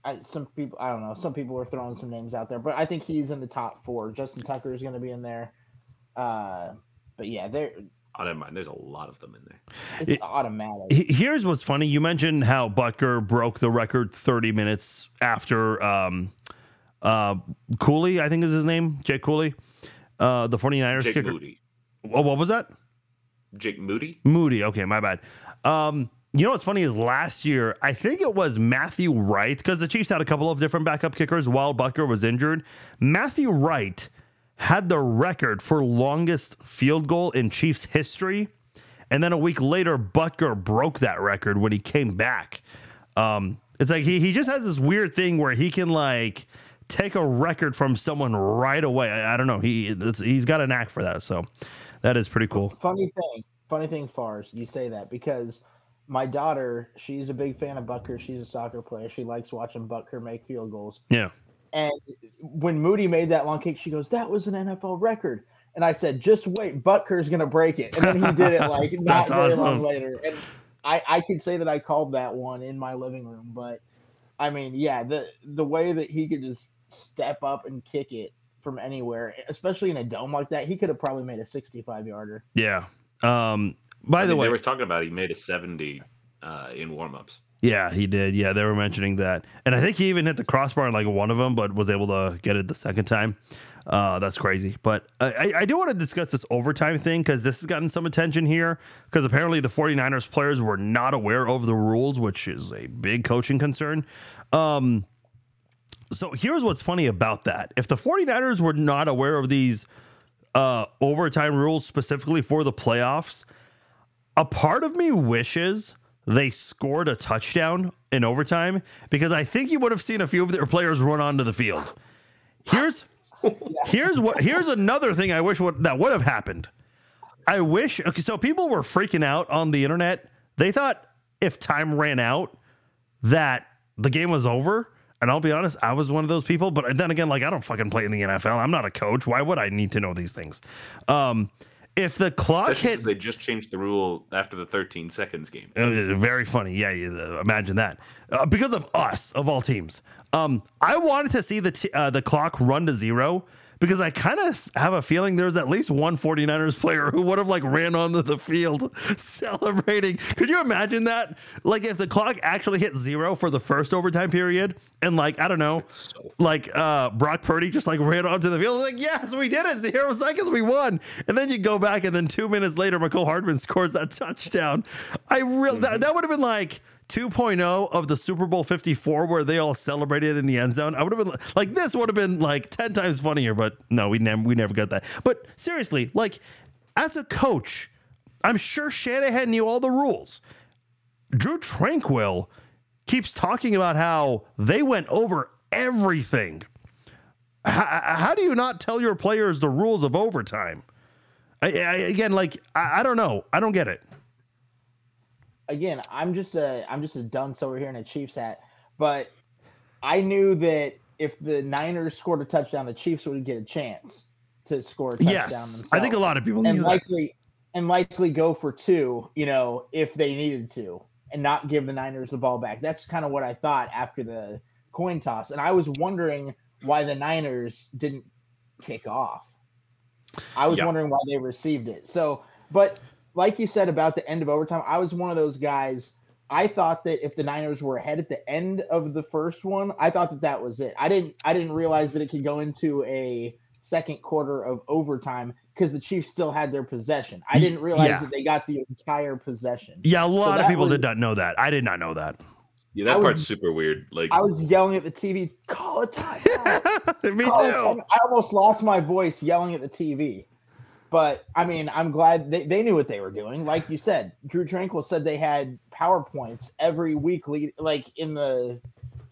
I, some people I don't know. Some people are throwing some names out there, but I think he's in the top four. Justin Tucker is going to be in there. Uh, but yeah, there Oh, never mind. There's a lot of them in there. it's It- automatic. Here's what's funny. You mentioned how Butker broke the record 30 minutes after um, Uh, Cooley, I think is his name, Jake Cooley, uh, the 49ers Jake kicker. Moody. Oh, what was that? Jake Moody. Moody. Okay, my bad. Um, you know what's funny is last year, I think it was Matthew Wright, because the Chiefs had a couple of different backup kickers while Butker was injured. Matthew Wright had the record for longest field goal in Chiefs history. And then a week later, Butker broke that record when he came back. Um, it's like he, he just has this weird thing where he can like take a record from someone right away. I, I don't know. He he's got a knack for that. So that is pretty cool. Funny thing, funny thing, Fars, you say that because my daughter, she's a big fan of Butker. She's a soccer player. She likes watching Butker make field goals. Yeah. And when Moody made that long kick, she goes, "That was an NFL record." And I said, "Just wait, Butker's gonna break it." And then he did it like not That's very long later. And I I could say that I called that one in my living room, but I mean, yeah, the the way that he could just step up and kick it from anywhere, especially in a dome like that, he could have probably made a 65 yarder. Yeah. Um, by I the way, they were talking about he made a 70 uh, in warmups. Yeah, he did. Yeah, they were mentioning that, and I think he even hit the crossbar in like one of them, but was able to get it the second time. Uh, that's crazy. But I, I- do want to discuss this overtime thing because this has gotten some attention here because apparently the 49ers players were not aware of the rules, which is a big coaching concern. Um, so here's what's funny about that. If the 49ers were not aware of these uh, overtime rules specifically for the playoffs, a part of me wishes they scored a touchdown in overtime because I think you would have seen a few of their players run onto the field. Here's here's what here's another thing I wish would, that would have happened. I wish okay, so people were freaking out on the internet. They thought if time ran out that the game was over. And I'll be honest, I was one of those people. But then again, like I don't fucking play in the NFL. I'm not a coach. Why would I need to know these things? Um, if the clock Especially hits they just changed the rule after the 13 seconds game. uh, very funny. Yeah, you, uh, imagine that. Uh, because of us, of all teams. Um, I wanted to see the t- uh, the clock run to zero because I kind of have a feeling there's at least one 49ers player who would have like ran onto the field celebrating. Could you imagine that? Like if the clock actually hit zero for the first overtime period and like, I don't know, So like uh Brock Purdy just like ran onto the field like yes we did it zero seconds we won and then you go back and then two minutes later Mecole Hardman scores that touchdown I real that, that would have been like 2.0 of the Super Bowl 54 where they all celebrated in the end zone I would have been like this would have been like 10 times funnier but no we never we never got that but seriously like as a coach I'm sure Shanahan knew all the rules Drue Tranquill keeps talking about how they went over everything. How, how do you not tell your players the rules of overtime? I, I, again, like I, I don't know, I don't get it. Again, I'm just a I'm just a dunce over here in a Chiefs hat, but I knew that if the Niners scored a touchdown, the Chiefs would get a chance to score a touchdown. Yes, I think a lot of people knew and that. likely and likely go for two, you know, if they needed to, and not give the Niners the ball back. That's kind of what I thought after the coin toss, and I was wondering why the Niners didn't kick off. I was Yeah. wondering why they received it. So, but like you said about the end of overtime, I was one of those guys. I thought that if the Niners were ahead at the end of the first one, I thought that that was it. I didn't. I didn't realize that it could go into a second quarter of overtime because the Chiefs still had their possession. I didn't realize Yeah. that they got the entire possession. yeah, a lot of that people did not know that. I did not know that. yeah, that I part's was- super weird. Like I was yelling at the TV, call a timeout. Me call a too. timeout." I almost lost my voice yelling at the TV. But I mean, I'm glad they, they knew what they were doing. Like you said, Drue Tranquill said they had PowerPoints every week, lead, like in the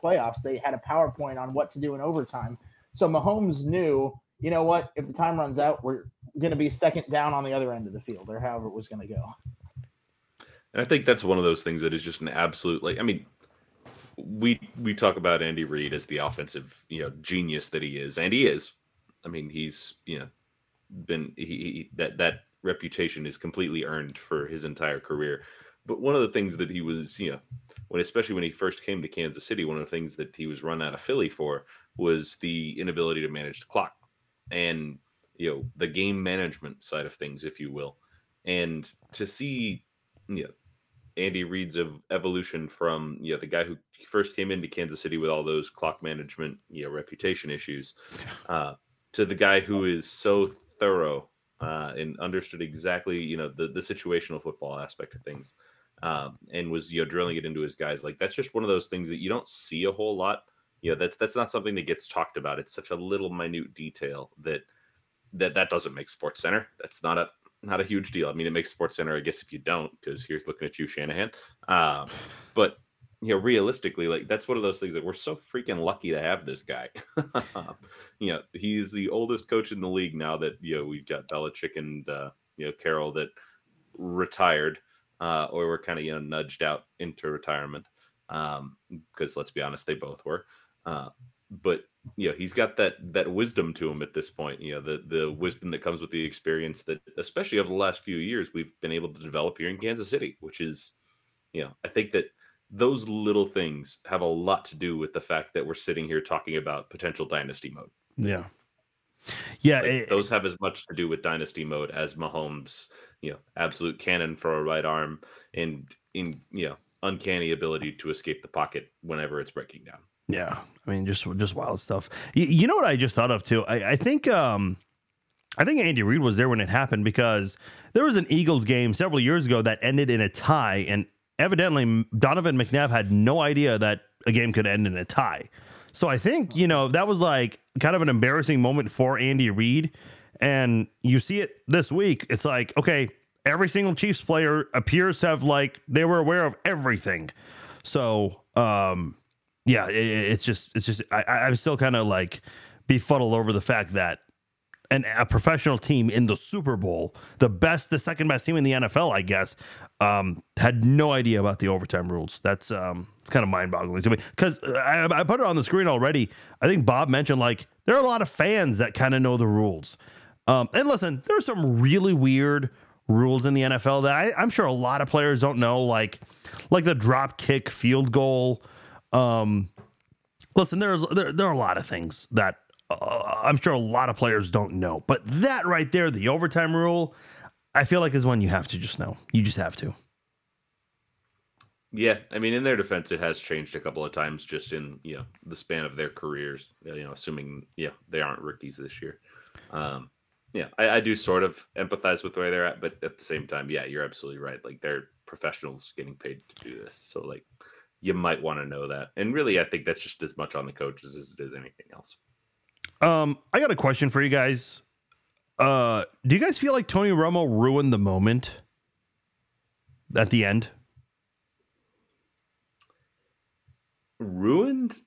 playoffs, they had a PowerPoint on what to do in overtime. So Mahomes knew, you know what, if the time runs out, we're going to be second down on the other end of the field, or however it was going to go. And I think that's one of those things that is just an absolute like I mean we we talk about Andy Reid as the offensive, you know, genius that he is. And he is. I mean, he's, you know, been he, he that that reputation is completely earned for his entire career. But one of the things that he was, you know, when especially when he first came to Kansas City, one of the things that he was run out of Philly for was the inability to manage the clock and you know the game management side of things, if you will. And to see, you know, Andy Reid's ev- evolution from you know the guy who first came into Kansas City with all those clock management you know reputation issues, uh, to the guy who is so thorough uh, and understood exactly you know the the situational football aspect of things, um, and was you know drilling it into his guys. Like that's just one of those things that you don't see a whole lot. You know that's that's not something that gets talked about. It's such a little minute detail that that that doesn't make Sports Center. That's not a not a huge deal. I mean, it makes Sports Center, I guess, if you don't, because here's looking at you, Shanahan. Um, but you know, realistically, like that's one of those things that we're so freaking lucky to have this guy. you know, he's the oldest coach in the league now that you know we've got Belichick and uh, you know Carroll that retired, uh, or were kind of you know nudged out into retirement. Um, because let's be honest, they both were. Uh, but you know he's got that that wisdom to him at this point you know the the wisdom that comes with the experience that especially over the last few years we've been able to develop here in Kansas City which is you know I think that those little things have a lot to do with the fact that we're sitting here talking about potential dynasty mode Yeah. Yeah. Like, it- those have as much to do with dynasty mode as Mahomes you know absolute cannon for a right arm and in you know uncanny ability to escape the pocket whenever it's breaking down Yeah, I mean, just just wild stuff. You, you know what I just thought of too? I, I think um, I think Andy Reid was there when it happened because there was an Eagles game several years ago that ended in a tie, and evidently Donovan McNabb had no idea that a game could end in a tie. So I think you know that was like kind of an embarrassing moment for Andy Reid, and you see it this week. It's like okay, every single Chiefs player appears to have like they were aware of everything. So um, yeah, it, it's just it's just I, I'm still kind of like befuddled over the fact that an, a professional team in the Super Bowl, the best, the second best team in the NFL, I guess, um, had no idea about the overtime rules. That's um, it's kind of mind boggling to me because I, I put it on the screen already. I think Bob mentioned like there are a lot of fans that kind of know the rules. Um, and listen, there are some really weird rules in the NFL that I, I'm sure a lot of players don't know, like like the drop kick field goal. Um, listen, there's there, there are a lot of things that uh, I'm sure a lot of players don't know, but that right there, the overtime rule, I feel like is one you have to just know. You just have to. Yeah, I mean, in their defense, it has changed a couple of times just in you know the span of their careers. You know, assuming yeah they aren't rookies this year. Um, yeah, I, I do sort of empathize with where they're at, but at the same time, yeah, you're absolutely right. Like they're professionals getting paid to do this, so like you might want to know that. And really, I think that's just as much on the coaches as it is anything else. Um, I got a question for you guys. Uh, do you guys feel like Tony Romo ruined the moment at the end? ruined?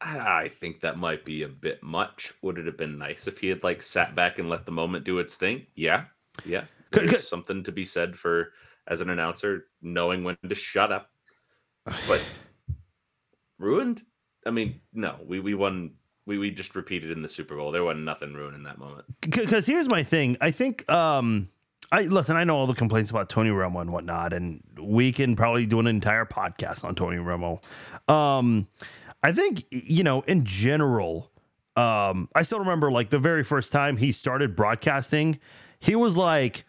I think that might be a bit much. Would it have been nice if he had like sat back and let the moment do its thing? Yeah yeah. There's something to be said for as an announcer knowing when to shut up. But ruined? I mean no. We we won we, we just repeated in the super bowl there wasn't nothing ruined in that moment because here's my thing. I think um I listen, I know all the complaints about Tony Romo and whatnot, and we can probably do an entire podcast on Tony Romo. Um I think you know, in general, um, I still remember like the very first time he started broadcasting, he was like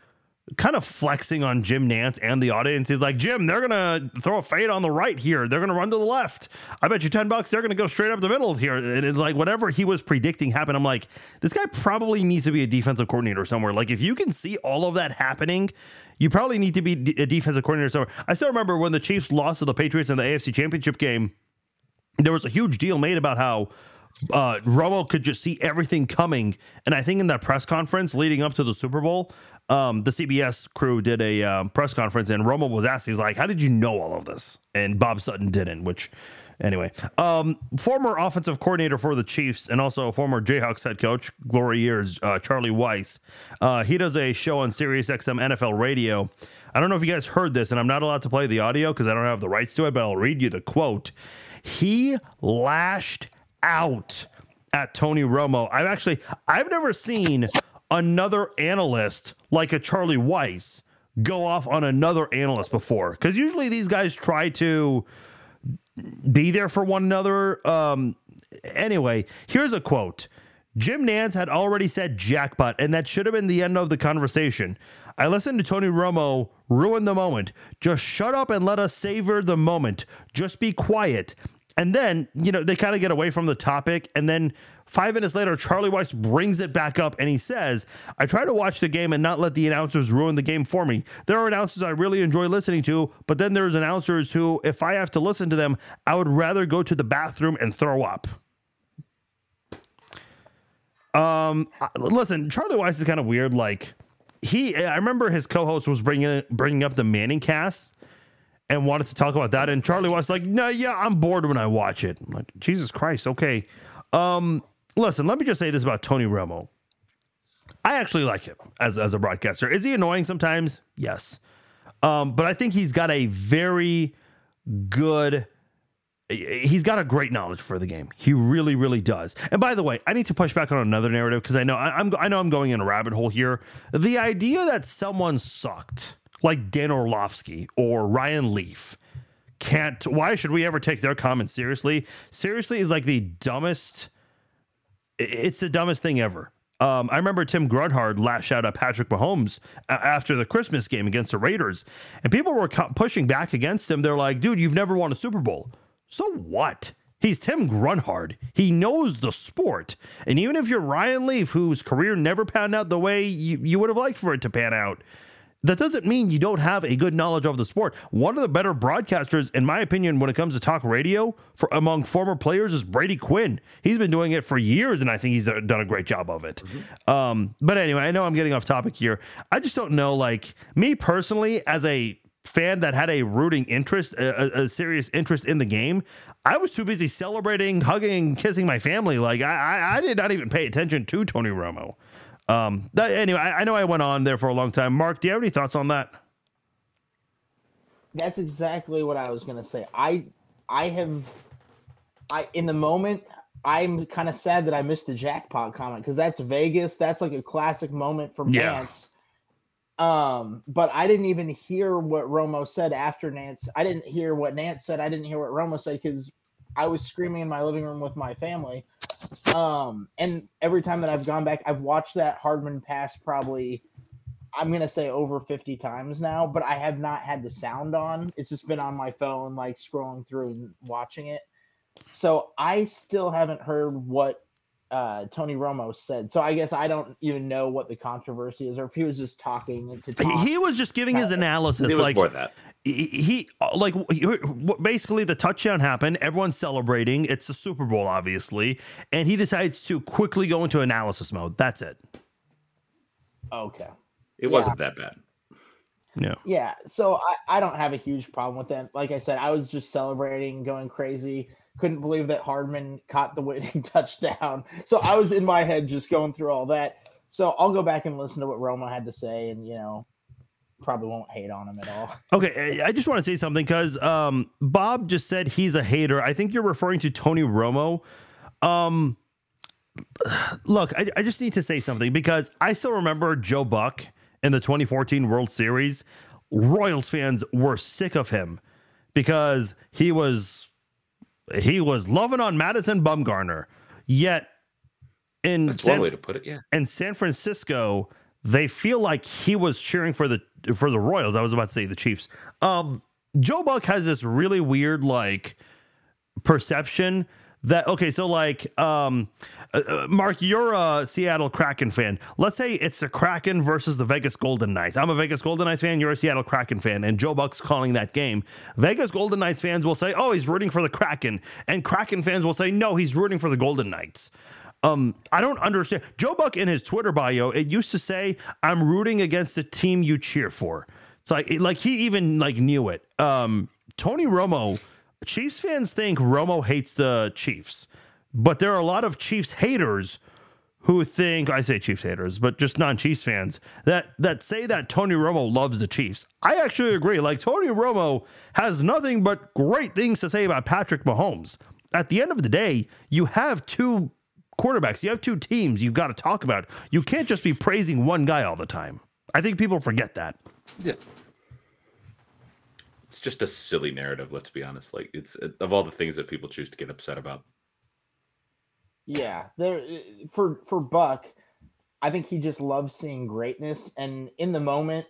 kind of flexing on Jim Nantz and the audience. He's like, Jim, they're gonna throw a fade on the right here. They're gonna run to the left. I bet you ten bucks they're gonna go straight up the middle here. And it's like whatever he was predicting happened. I'm like, this guy probably needs to be a defensive coordinator somewhere. Like if you can see all of that happening. You probably need to be a defensive coordinator somewhere. I still remember when the Chiefs lost to the Patriots in the AFC Championship game there was a huge deal made about how uh, Romo could just see everything coming. And I think in that press conference leading up to the Super Bowl, um, the CBS crew did a um, press conference and Romo was asked, he's like, How did you know all of this? And Bob Sutton didn't, which. Anyway, um, former offensive coordinator for the Chiefs and also former Jayhawks head coach, glory years, uh, Charlie Weis. Uh, he does a show on Sirius XM NFL Radio. I don't know if you guys heard this, and I'm not allowed to play the audio because I don't have the rights to it, but I'll read you the quote. He lashed out at Tony Romo. I've actually I've never seen another analyst like a Charlie Weis go off on another analyst before. Because usually these guys try to be there for one another. Um, anyway, here's a quote. Jim Nantz had already said jackpot, and that should have been the end of the conversation. I listened to Tony Romo ruin the moment. Just shut up and let us savor the moment. Just be quiet. And then, you know, they kind of get away from the topic. And then five minutes later, Charlie Weis brings it back up and he says, I try to watch the game and not let the announcers ruin the game for me. There are announcers I really enjoy listening to, but then there's announcers who, if I have to listen to them, I would rather go to the bathroom and throw up. Um, listen, Charlie Weis is kind of weird. Like, he, I remember his co-host was bringing bringing up the Manning cast and wanted to talk about that. And Charlie was like, "No, yeah, I'm bored when I watch it." I'm like, Jesus Christ, okay. Um, listen, let me just say this about Tony Romo. I actually like him as as a broadcaster. Is he annoying sometimes? Yes. Um, but I think he's got a very good he's got a great knowledge for the game. He really, really does. And by the way, I need to push back on another narrative because I know I, I'm I know I'm going in a rabbit hole here. The idea that someone sucked, like Dan Orlovsky or Ryan Leaf, can't. Why should we ever take their comments seriously? Seriously is like the dumbest. It's the dumbest thing ever. Um, I remember Tim Grunhard lash out at Patrick Mahomes after the Christmas game against the Raiders, and people were cu- pushing back against him. They're like, "Dude, you've never won a Super Bowl." So what? He's Tim Grunhard. He knows the sport. And even if you're Ryan Leaf, whose career never panned out the way you, you would have liked for it to pan out, that doesn't mean you don't have a good knowledge of the sport. One of the better broadcasters, in my opinion, when it comes to talk radio for among former players is Brady Quinn. He's been doing it for years, and I think he's done a great job of it. Um, but anyway, I know I'm getting off topic here. I just don't know, like me personally, as a fan that had a rooting interest, a, a- serious interest in the game, I was too busy celebrating, hugging, kissing my family. Like I, I, I did not even pay attention to Tony Romo. Um, that, anyway, I, I know I went on there for a long time. Mark, do you have any thoughts on that? That's exactly what I was gonna say. I I have I in the moment I'm kind of sad that I missed the jackpot comment because that's Vegas. That's like a classic moment from Yeah. Nantz. Um, but I didn't even hear what Romo said after Nantz. I didn't hear what Nantz said. I didn't hear what Romo said because I was screaming in my living room with my family. Um, and every time that I've gone back, I've watched that Hardman pass probably I'm gonna say over 50 times now, but I have not had the sound on. It's just been on my phone, like scrolling through and watching it. So I still haven't heard what uh, Tony Romo said. So I guess I don't even know what the controversy is, or if he was just talking to talk. He was just giving his analysis. It was like more that. Uh, he, he like basically the touchdown happened. Everyone's celebrating. It's the Super Bowl, obviously, and he decides to quickly go into analysis mode. That's it. okay. It wasn't that bad. No. Yeah, so I, I don't have a huge problem with that. Like I said, I was just celebrating, going crazy. Couldn't believe that Hardman caught the winning touchdown. So I was in my head just going through all that. So I'll go back and listen to what Romo had to say, and you know, probably won't hate on him at all. Okay, I just want to say something because um, Bob just said he's a hater. I think you're referring to Tony Romo. Um, look, I, I just need to say something because I still remember Joe Buck in the 2014 World Series. Royals fans were sick of him because he was he was loving on Madison Bumgarner. Yet in That's San- one way to put it. Yeah. in San Francisco, they feel like he was cheering for the for the Royals. I was about to say the Chiefs. Um, Joe Buck has this really weird like perception that okay, so like um, uh, uh, Mark, you're a Seattle Kraken fan. Let's say it's the Kraken versus the Vegas Golden Knights. I'm a Vegas Golden Knights fan. You're a Seattle Kraken fan, and Joe Buck's calling that game. Vegas Golden Knights fans will say, "Oh, he's rooting for the Kraken," and Kraken fans will say, "No, he's rooting for the Golden Knights." Um, I don't understand. Joe Buck in his Twitter bio, it used to say, "I'm rooting against the team you cheer for." It's like, like he even like knew it. Um, Tony Romo, Chiefs fans think Romo hates the Chiefs, but there are a lot of Chiefs haters who think I say Chiefs haters, but just non-Chiefs fans that that say that Tony Romo loves the Chiefs. I actually agree. Like Tony Romo has nothing but great things to say about Patrick Mahomes. At the end of the day, you have two quarterbacks, you have two teams you've got to talk about. You can't just be praising one guy all the time. I think people forget that. Yeah. It's just a silly narrative. Let's be honest. Like it's of all the things that people choose to get upset about. Yeah, there for for Buck, I think he just loves seeing greatness, and in the moment,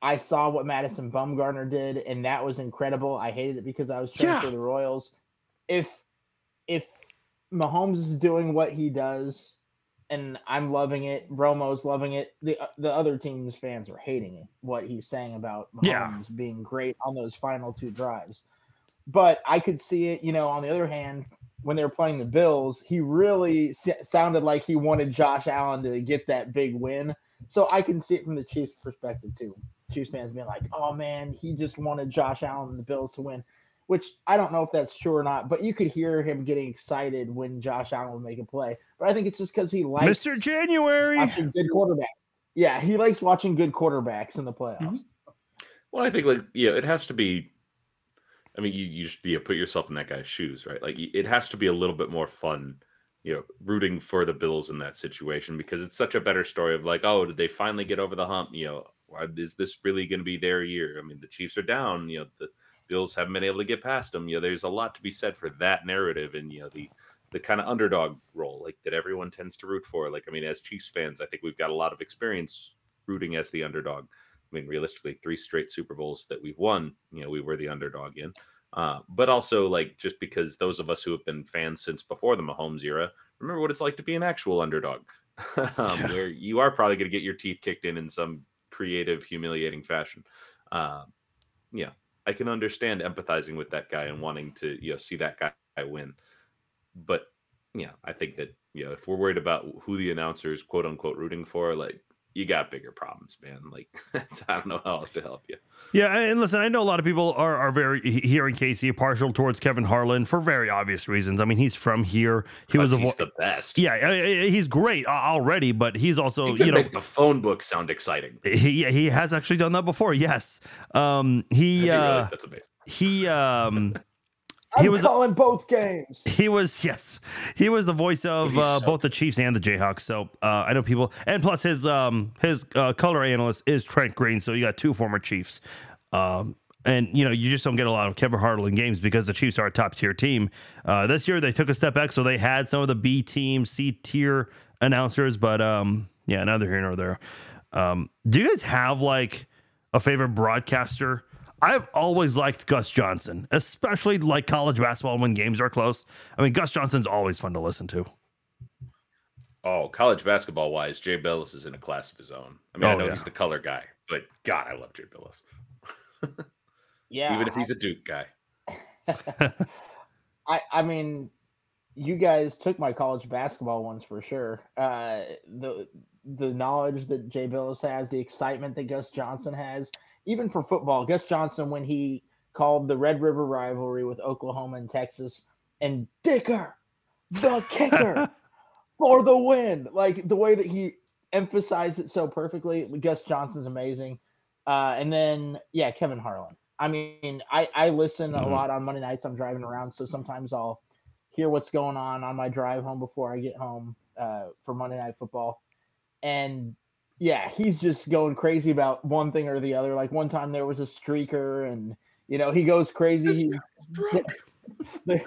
I saw what Madison Bumgarner did, and that was incredible. I hated it because I was cheering Yeah. for the Royals. If if Mahomes is doing what he does, and I'm loving it, Romo's loving it, the uh, the other team's fans are hating what he's saying about Mahomes Yeah. being great on those final two drives. But I could see it, you know. On the other hand, when they were playing the Bills, he really s- sounded like he wanted Josh Allen to get that big win. So I can see it from the Chiefs' perspective too. Chiefs fans being like, "Oh man, he just wanted Josh Allen and the Bills to win," which I don't know if that's true or not. But you could hear him getting excited when Josh Allen would make a play. But I think it's just because he likes Mr. January. watching good quarterbacks. Yeah, he likes watching good quarterbacks in the playoffs. Mm-hmm. Well, I think like yeah, it has to be. I mean, you you, just, you put yourself in that guy's shoes, right? Like it has to be a little bit more fun, you know, rooting for the Bills in that situation because it's such a better story of like, oh, did they finally get over the hump? You know, is this really going to be their year? I mean, the Chiefs are down. You know, the Bills haven't been able to get past them. You know, there's a lot to be said for that narrative and you know the the kind of underdog role like that everyone tends to root for. Like, I mean, as Chiefs fans, I think we've got a lot of experience rooting as the underdog. I mean, realistically, three straight Super Bowls that we've won, you know, we were the underdog in. Uh, but also, like, just because those of us who have been fans since before the Mahomes era remember what it's like to be an actual underdog, um, Yeah. where you are probably going to get your teeth kicked in in some creative, humiliating fashion. Uh, yeah, I can understand empathizing with that guy and wanting to, you know, see that guy win. But yeah, I think that you know, if we're worried about who the announcer is quote unquote rooting for, like you got bigger problems, man. Like I don't know how else to help you. Yeah, and listen, I know a lot of people are, are very here in Casey partial towards Kevin Harlan for very obvious reasons. I mean, he's from here. He was he's vo- the best. yeah, I- I- he's great uh, already, but he's also he you know the phone book sound exciting. he he has actually done that before. Yes, um, he he really? uh, That's amazing. he um. He I'm was- calling both games. He was yes, he was the voice of uh, so both the Chiefs and the Jayhawks. So uh, I know people, and plus his um his uh, color analyst is Trent Green. So you got two former Chiefs, um, and you know you just don't get a lot of Kevin Harlan games because the Chiefs are a top tier team. Uh, this year they took a step back, so they had some of the B team, C tier announcers, but um yeah, neither here nor there. Um, do you guys have like a favorite broadcaster? I've always liked Gus Johnson, especially like college basketball when games are close. I mean, Gus Johnson's always fun to listen to. Oh, college basketball wise, Jay Bilas is in a class of his own. I mean, I Oh, know yeah. he's the color guy, but God, I love Jay Bilas. Yeah, Even if he's a Duke guy. I I mean, you guys took my college basketball ones for sure. Uh, the the knowledge that Jay Bilas has, the excitement that Gus Johnson has, even for football. Gus Johnson when he called the Red River rivalry with Oklahoma and Texas, and Dicker, the kicker, for the win. Like the way that he emphasized it so perfectly. Gus Johnson's amazing. Uh, and then yeah, Kevin Harlan. I mean, I I listen a Mhm. lot on Monday nights. I'm driving around, so sometimes I'll hear what's going on on my drive home before I get home uh, for Monday Night Football. And yeah, he's just going crazy about one thing or the other. Like one time there was a streaker, and you know he goes crazy. He, there-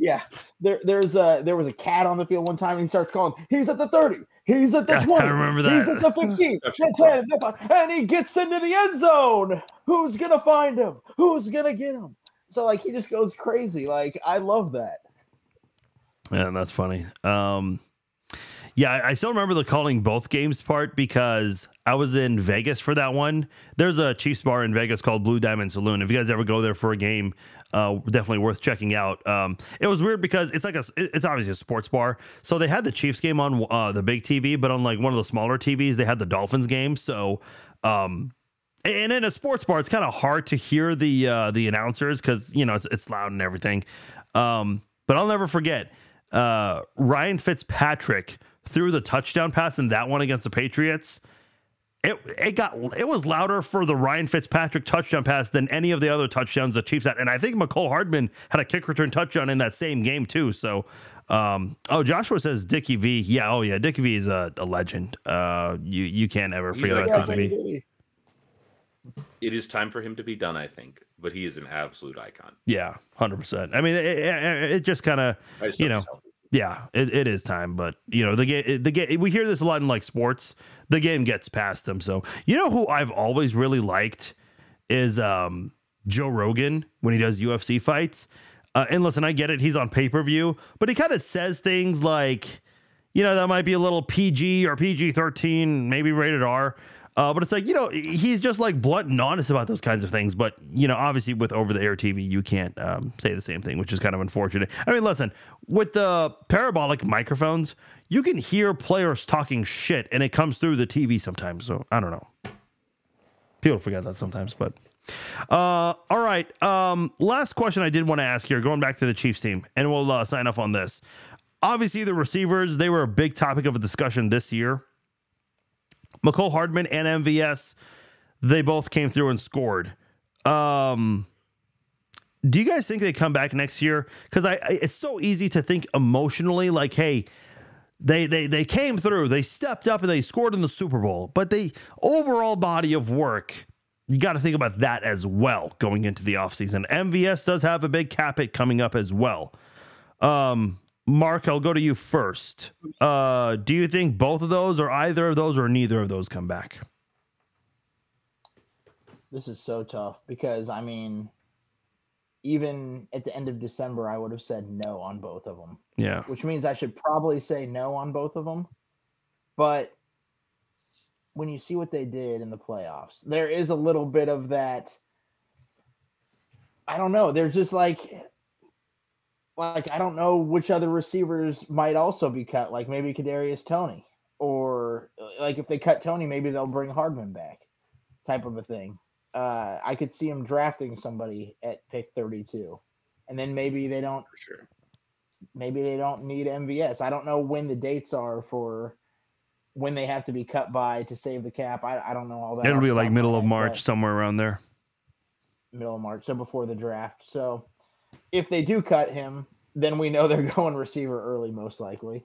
yeah, there there's a there was a cat on the field one time, and he starts calling. He's at the thirty. He's at the Yeah, I remember that. He's at the fifteen. The 10, the five, and he gets into the end zone. Who's gonna find him? Who's gonna get him? So like he just goes crazy. Like I love that. Yeah, that's funny. Um, yeah, I- still remember the calling both games part because I was in Vegas for that one. There's a Chiefs bar in Vegas called Blue Diamond Saloon. If you guys ever go there for a game, uh, definitely worth checking out. Um, it was weird because it's like a, it's obviously a sports bar. So they had the Chiefs game on uh, the big TV, but on like one of the smaller TVs, they had the Dolphins game. So, um, and in a sports bar, it's kind of hard to hear the uh, the announcers because you know it's, it's loud and everything. Um, but I'll never forget uh, Ryan Fitzpatrick threw the touchdown pass in that one against the Patriots. It it got it was louder for the Ryan Fitzpatrick touchdown pass than any of the other touchdowns the Chiefs had, and I think Mecole Hardman had a kick return touchdown in that same game too. So, um, oh Joshua says Dickie V, yeah, oh yeah, Dickie V is a, a legend. Uh, you you can't ever He's forget like about iconic. Dickie V. It is time for him to be done, I think. But he is an absolute icon. Yeah, hundred percent. I mean, it, it, it just kind of You know. he's healthy. Yeah, it, it is time, but you know the game. The game. We hear this a lot in like sports. The game gets past them. So you know who I've always really liked is um, Joe Rogan when he does UFC fights. Uh, and listen, I get it. He's on pay per view, but he kind of says things like, you know, that might be a little PG or PG thirteen, maybe rated R. Uh, but it's like, you know, he's just like blunt and honest about those kinds of things. But, you know, obviously with over the air TV, you can't um, say the same thing, which is kind of unfortunate. I mean, listen, with the parabolic microphones, you can hear players talking shit and it comes through the TV sometimes. So I don't know. People forget that sometimes, but. Uh, all right. Um, last question I did want to ask here, going back to the Chiefs team, and we'll uh, sign off on this. Obviously, the receivers, they were a big topic of a discussion this year. Mecole Hardman and MVS, they both came through and scored. Um, do you guys think they come back next year? Because I, I, it's so easy to think emotionally, like, hey, they they they came through, they stepped up, and they scored in the Super Bowl. But the overall body of work, you got to think about that as well going into the offseason. MVS does have a big cap hit coming up as well. Um, Mark, I'll go to you first. Uh, do you think both of those, or either of those, or neither of those come back? This is so tough because I mean, even at the end of December, I would have said no on both of them. Yeah. Which means I should probably say no on both of them. But when you see what they did in the playoffs, there is a little bit of that. I don't know. They're just like, like I don't know which other receivers might also be cut. Like maybe Kadarius Toney, or like if they cut Toney, maybe they'll bring Hardman back, type of a thing uh, I could see him drafting somebody at pick 32. And then maybe they don't for sure. Maybe they don't need MVS. I don't know when the dates are for when they have to be cut by to save the cap. I, I don't know all that. It'll be like middle of March, somewhere around there. Middle of March, so before the draft. So if they do cut him, then we know they're going receiver early, most likely.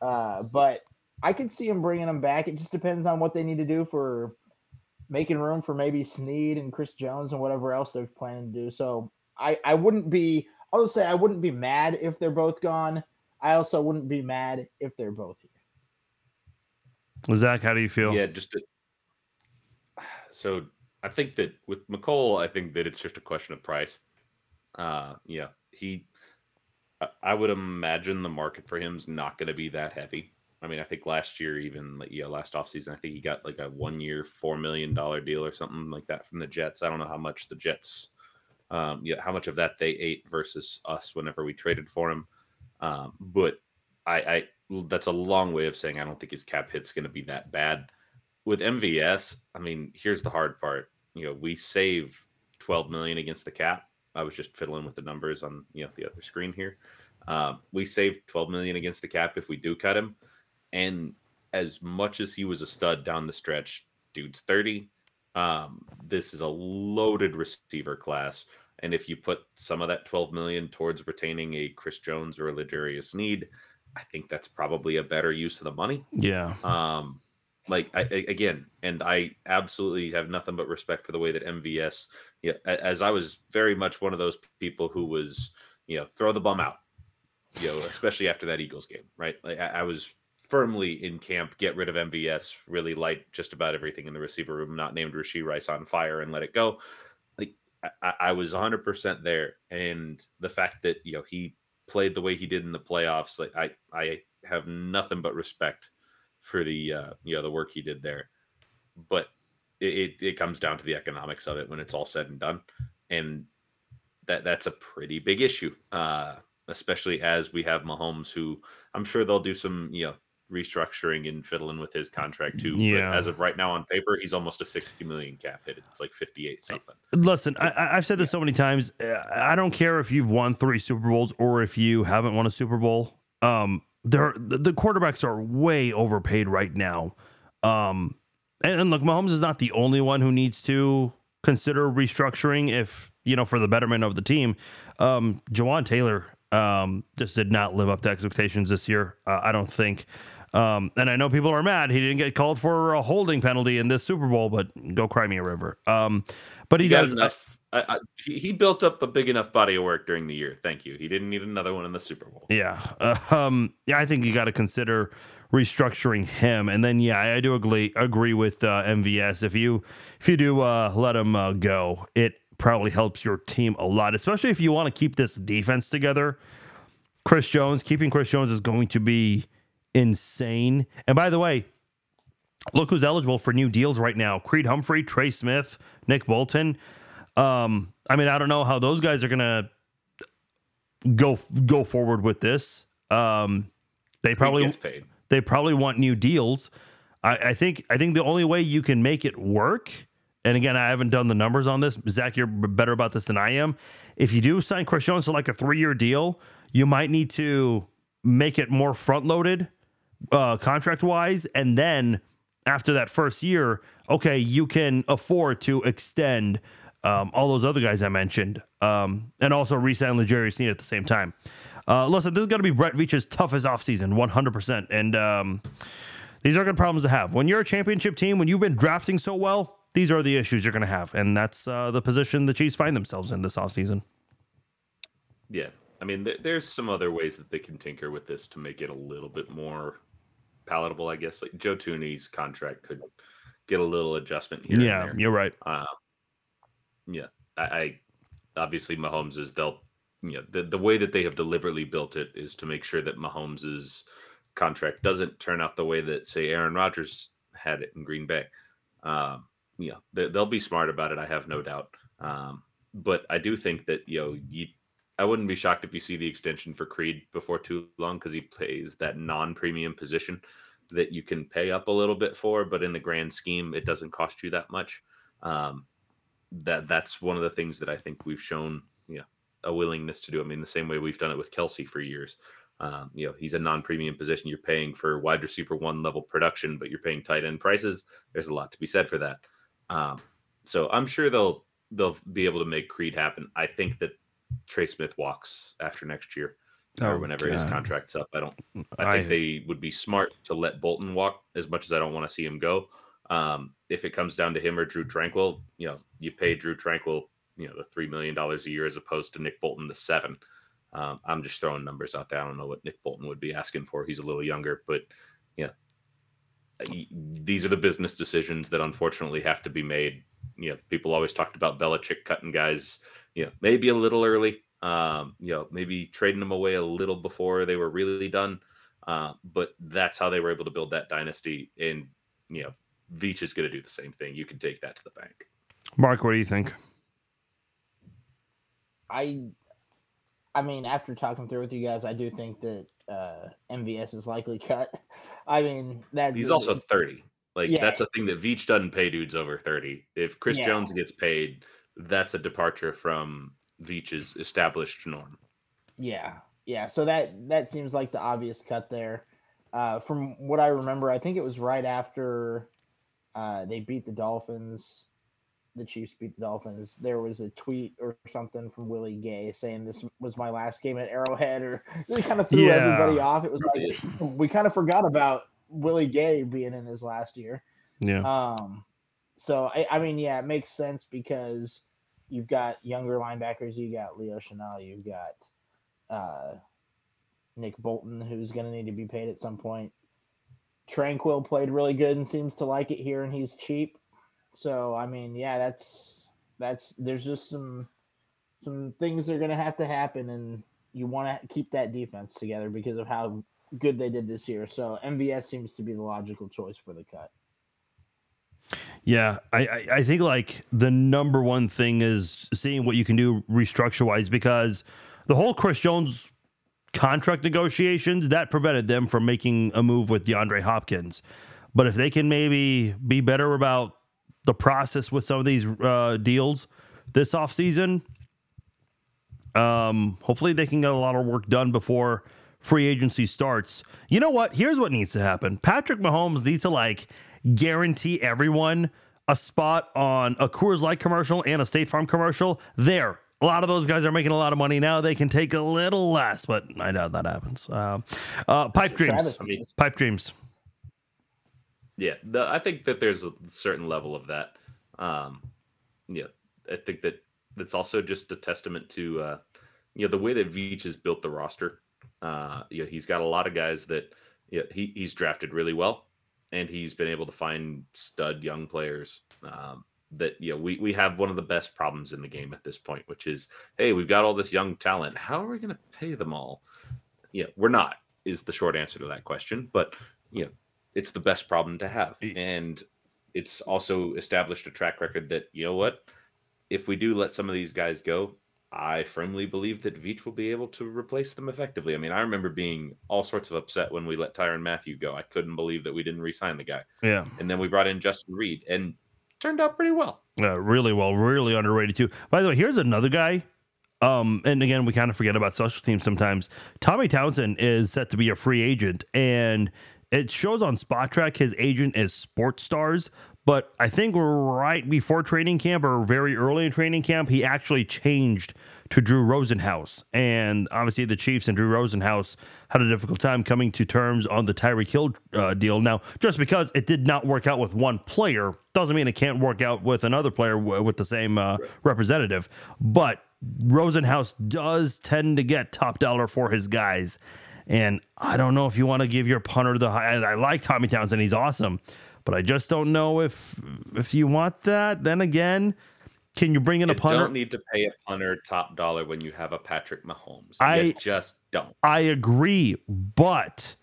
Uh, but I could see him bringing him back. It just depends on what they need to do for making room for maybe Sneed and Chris Jones and whatever else they're planning to do. So I, I wouldn't be, I'll say I wouldn't be mad if they're both gone. I also wouldn't be mad if they're both here. Zach, how do you feel? Yeah, just a, so I think that with Mecole, I think that it's just a question of price. Uh, yeah, he, I would imagine the market for him is not going to be that heavy. I mean, I think last year, even like yeah, last offseason, I think he got like a one year, four million dollar deal or something like that from the Jets. I don't know how much the Jets, um, yeah, how much of that they ate versus us whenever we traded for him. Um, but I, I, that's a long way of saying I don't think his cap hit's going to be that bad. With MVS, I mean, here's the hard part. You know, we save 12 million against the cap. I was just fiddling with the numbers on you know the other screen here. Um, we saved 12 million against the cap if we do cut him. And as much as he was a stud down the stretch, dude's 30. Um, this is a loaded receiver class. And if you put some of that 12 million towards retaining a Chris Jones or a L'Jarius Sneed, I think that's probably a better use of the money. Yeah. Um, like I, again, and I absolutely have nothing but respect for the way that MVS. Yeah, as I was very much one of those people who was, you know, throw the bum out. You know, especially after that Eagles game, right? Like I, I was firmly in camp, get rid of MVS, really light just about everything in the receiver room, not named Rashee Rice on fire and let it go. Like I, I was 100% there. And the fact that, you know, he played the way he did in the playoffs, like I, I have nothing but respect for the, uh, you know, the work he did there. But it, it, it comes down to the economics of it when it's all said and done. And that that's a pretty big issue. Uh, especially as we have Mahomes, who I'm sure they'll do some, you know, restructuring and fiddling with his contract too. Yeah. But as of right now on paper, he's almost a 60 million cap hit. It's like 58 something. Listen, I, have said this so many times. I don't care if you've won three Super Bowls or if you haven't won a Super Bowl. Um, there, the quarterbacks are way overpaid right now. Um, and, and look, Mahomes is not the only one who needs to consider restructuring if you know for the betterment of the team. Um, Jawaan Taylor um, just did not live up to expectations this year. Uh, I don't think. Um, and I know people are mad he didn't get called for a holding penalty in this Super Bowl, but go cry me a river. Um, but he, he does enough I, I, he, built up a big enough body of work during the year. Thank you. He didn't need another one in the Super Bowl. Yeah. Uh, um, yeah, I think you got to consider restructuring him. And then, yeah, I do agree agree with uh, MVS. If you if you do uh, let him uh, go, it probably helps your team a lot, especially if you want to keep this defense together. Chris Jones, keeping Chris Jones is going to be insane. And by the way, look who's eligible for new deals right now: Creed Humphrey, Trey Smith, Nick Bolton. Um, I mean, I don't know how those guys are gonna go go forward with this. Um, they probably they probably want new deals. I, I think I think the only way you can make it work, and again, I haven't done the numbers on this. Zach, you're better about this than I am. If you do sign Chris Jones to like a three year deal, you might need to make it more front loaded, uh, contract wise, and then after that first year, okay, you can afford to extend um, all those other guys I mentioned, um, and also re-sign L'Jarius Sneed at the same time. Uh, listen, this is going to be Brett Veach's toughest offseason, 100%. And um, these are good problems to have. When you're a championship team, when you've been drafting so well, these are the issues you're going to have. And that's uh, the position the Chiefs find themselves in this offseason. Yeah. I mean, th- there's some other ways that they can tinker with this to make it a little bit more palatable, I guess. Like Joe Thuney's contract could get a little adjustment here. yeah, and there. you're right. Um, yeah, I, I obviously Mahomes is they'll you know the the way that they have deliberately built it is to make sure that Mahomes's contract doesn't turn out the way that say Aaron Rodgers had it in Green Bay. Um, yeah, they, they'll be smart about it. I have no doubt. Um, but I do think that you know you. I wouldn't be shocked if you see the extension for Creed before too long because he plays that non-premium position that you can pay up a little bit for, but in the grand scheme, it doesn't cost you that much. Um, that that's one of the things that I think we've shown, know, a willingness to do. I mean, the same way we've done it with Kelce for years. Um, you know, he's a non-premium position. You're paying for wide receiver one level production, but you're paying tight end prices. There's a lot to be said for that. Um, so I'm sure they'll they'll be able to make Creed happen. I think that Trey Smith walks after next year Oh, or whenever his contract's up. I don't. I I- think they would be smart to let Bolton walk as much as I don't want to see him go. Um, if it comes down to him or Drue Tranquill, you know, you pay Drue Tranquill, you know, the three million dollars a year as opposed to Nick Bolton the seven. Um, I'm just throwing numbers out there. I don't know what Nick Bolton would be asking for. He's a little younger, but yeah, these are the business decisions that unfortunately have to be made. You know, people always talked about Belichick cutting guys, you know, maybe a little early. Um, you know, maybe trading them away a little before they were really done. Uh, but that's how they were able to build that dynasty. And you know, Veach is going to do the same thing. You can take that to the bank. Mark, what do you think? I, I mean, after talking through with you guys, I do think that uh, MVS is likely cut. I mean, that He's also 30. Like Yeah. that's a thing that Veach doesn't pay dudes over 30. If Chris Yeah. Jones gets paid, that's a departure from Veach's established norm. Yeah, yeah. So that that seems like the obvious cut there. Uh, from what I remember, I think it was right after uh, they beat the Dolphins. The Chiefs beat the Dolphins. There was a tweet or something from Willie Gay saying this was my last game at Arrowhead, or really kind of threw Yeah. everybody off. It was like we kind of forgot about Willie Gay being in his last year. Yeah. Um, so I, I mean, yeah, it makes sense because you've got younger linebackers. You got Leo Chenal. You've got uh, Nick Bolton, who's going to need to be paid at some point. Tranquill played really good and seems to like it here, and he's cheap. So I mean, yeah, that's that's there's just some some things that are going to have to happen, and you want to keep that defense together because of how good they did this year. So MVS seems to be the logical choice for the cut. Yeah, I, I, I think like the number one thing is seeing what you can do restructure wise because the whole Chris Jones contract negotiations that prevented them from making a move with DeAndre Hopkins. But if they can maybe be better about the process with some of these uh, deals this offseason, um, hopefully they can get a lot of work done before free agency starts. You know what? Here's what needs to happen. Patrick Mahomes needs to like guarantee everyone a spot on a Coors Light commercial and a State Farm commercial. There. A lot of those guys are making a lot of money now. They can take a little less, but I doubt that happens. Um, uh, pipe dreams. Travis, Pipe dreams. Yeah, the, I think that there's a certain level of that. Um, yeah, I think that that's also just a testament to uh, you know the way that Veach has built the roster. Uh, you know, he's got a lot of guys that you know, he he's drafted really well, and he's been able to find stud young players. Um, that you know we we have one of the best problems in the game at this point, which is hey we've got all this young talent. How are we going to pay them all? Yeah, we're not is the short answer to that question. But you know, it's the best problem to have, and it's also established a track record that you know what, if we do let some of these guys go, I firmly believe that Veach will be able to replace them effectively. I mean, I remember being all sorts of upset when we let Tyrann Mathieu go. I couldn't believe that we didn't re-sign the guy, Yeah. and then we brought in Justin Reid, and turned out pretty well. Uh, really well, really underrated too. By the way, here's another guy. Um, and again, we kind of forget about special teams sometimes. Tommy Townsend is set to be a free agent, and it shows on Spotrac his agent is Sports Stars. But I think right before training camp or very early in training camp, he actually changed to Drew Rosenhaus. And obviously, the Chiefs and Drew Rosenhaus had a difficult time coming to terms on the Tyreek Hill uh, deal. Now, just because it did not work out with one player doesn't mean it can't work out with another player w- with the same uh, representative. But Rosenhaus does tend to get top dollar for his guys. And I don't know if you want to give your punter the high. I like Tommy Townsend; he's awesome, but I just don't know if if you want that. Then again, can you bring in You a punter? don't need to pay a punter top dollar when you have a Patrick Mahomes. I- you just don't. I agree, but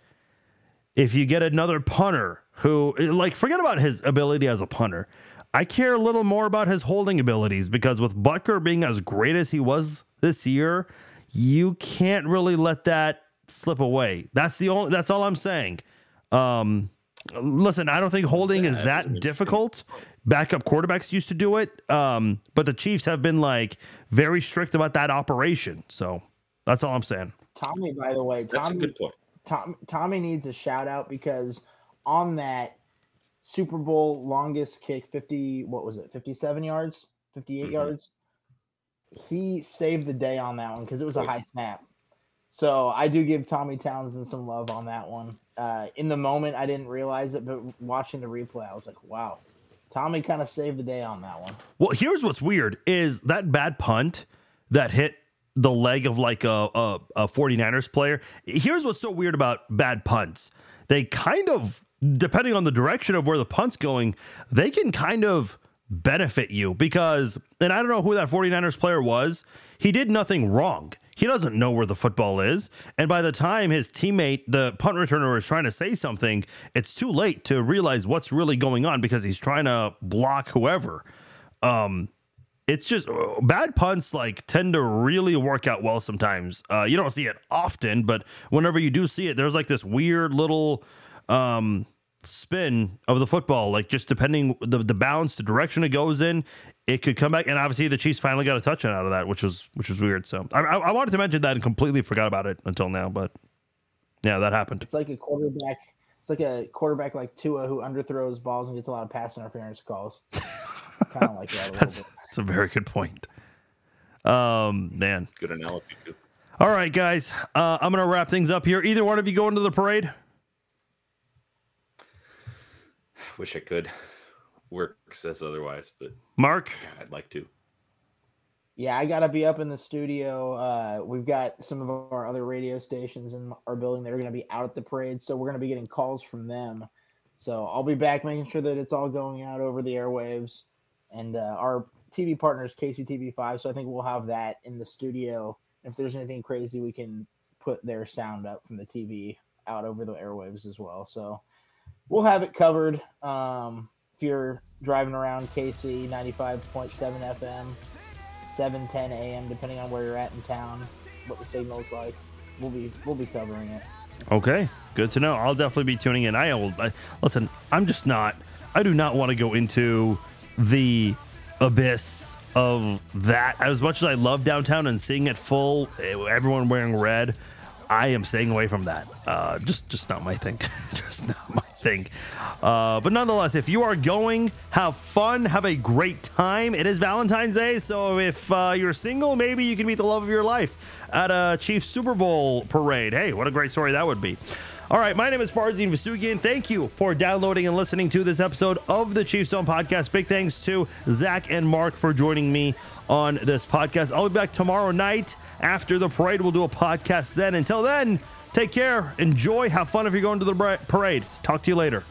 if you get another punter who, like, forget about his ability as a punter. I care a little more about his holding abilities because with Butker being as great as he was this year, you can't really let that slip away. That's the only. That's all I'm saying. Um, listen, I don't think holding is Yeah, that's an that difficult. Backup quarterbacks used to do it, um, but the Chiefs have been like very strict about that operation. So that's all I'm saying. Tommy, by the way, That's a Tommy, good point. Tom, Tommy needs a shout out because on that Super Bowl longest kick, 50, what was it, 57 yards, 58 Mhm. yards, he saved the day on that one because it was a high snap. So I do give Tommy Townsend some love on that one. Uh, in the moment, I didn't realize it, but watching the replay, I was like, wow. Tommy kind of saved the day on that one. Well, here's what's weird is that bad punt that hit the leg of like a, a, a 49ers player. Here's what's so weird about bad punts. They kind of, depending on the direction of where the punt's going, they can kind of benefit you because, and I don't know who that 49ers player was, he did nothing wrong. He doesn't know where the football is. And by the time his teammate, the punt returner, is trying to say something, it's too late to realize what's really going on because he's trying to block whoever. Um, it's just uh, bad punts like tend to really work out well sometimes. Uh, you don't see it often, but whenever you do see it, there's like this weird little um, spin of the football, like just depending the the balance, the direction it goes in, it could come back. And obviously, the Chiefs finally got a touchdown out of that, which was which was weird. So I, I, I wanted to mention that and completely forgot about it until now, but yeah, that happened. It's like a quarterback. It's like a quarterback like Tua who underthrows balls and gets a lot of pass interference calls. kind of like that a That's bit. that's a very good point. Um, man. Good analogy too. All right, guys. Uh, I'm gonna wrap things up here. Either one of you going to the parade? Wish I could. Work says otherwise, but Mark. God, I'd like to. Yeah, I gotta be up in the studio. Uh, we've got some of our other radio stations in our building that are gonna be out at the parade, so we're gonna be getting calls from them. So I'll be back making sure that it's all going out over the airwaves, and uh, our TV partners KCTV5. So I think we'll have that in the studio. If there's anything crazy, we can put their sound up from the TV out over the airwaves as well. So we'll have it covered. Um, if you're driving around KC 95.7 FM, 7:10 a.m. depending on where you're at in town, what the signal's like. We'll be we'll be covering it. Okay, good to know. I'll definitely be tuning in. I will I, listen. I'm just not. I do not want to go into the abyss of that. As much as I love downtown and seeing it full, eh, everyone wearing red. I am staying away from that. Uh, just, just not my thing. just not my thing. Uh, but nonetheless, if you are going, have fun, have a great time. It is Valentine's Day, so if uh, you're single, maybe you can meet the love of your life at a Chiefs Super Bowl parade. Hey, what a great story that would be. All right, my name is Farzin Vasheghani. Thank you for downloading and listening to this episode of the Chiefs Zone podcast. Big thanks to Zach and Mark for joining me on this podcast. I'll be back tomorrow night after the parade. We'll do a podcast then. Until then, take care, enjoy, have fun if you're going to the parade. Talk to you later.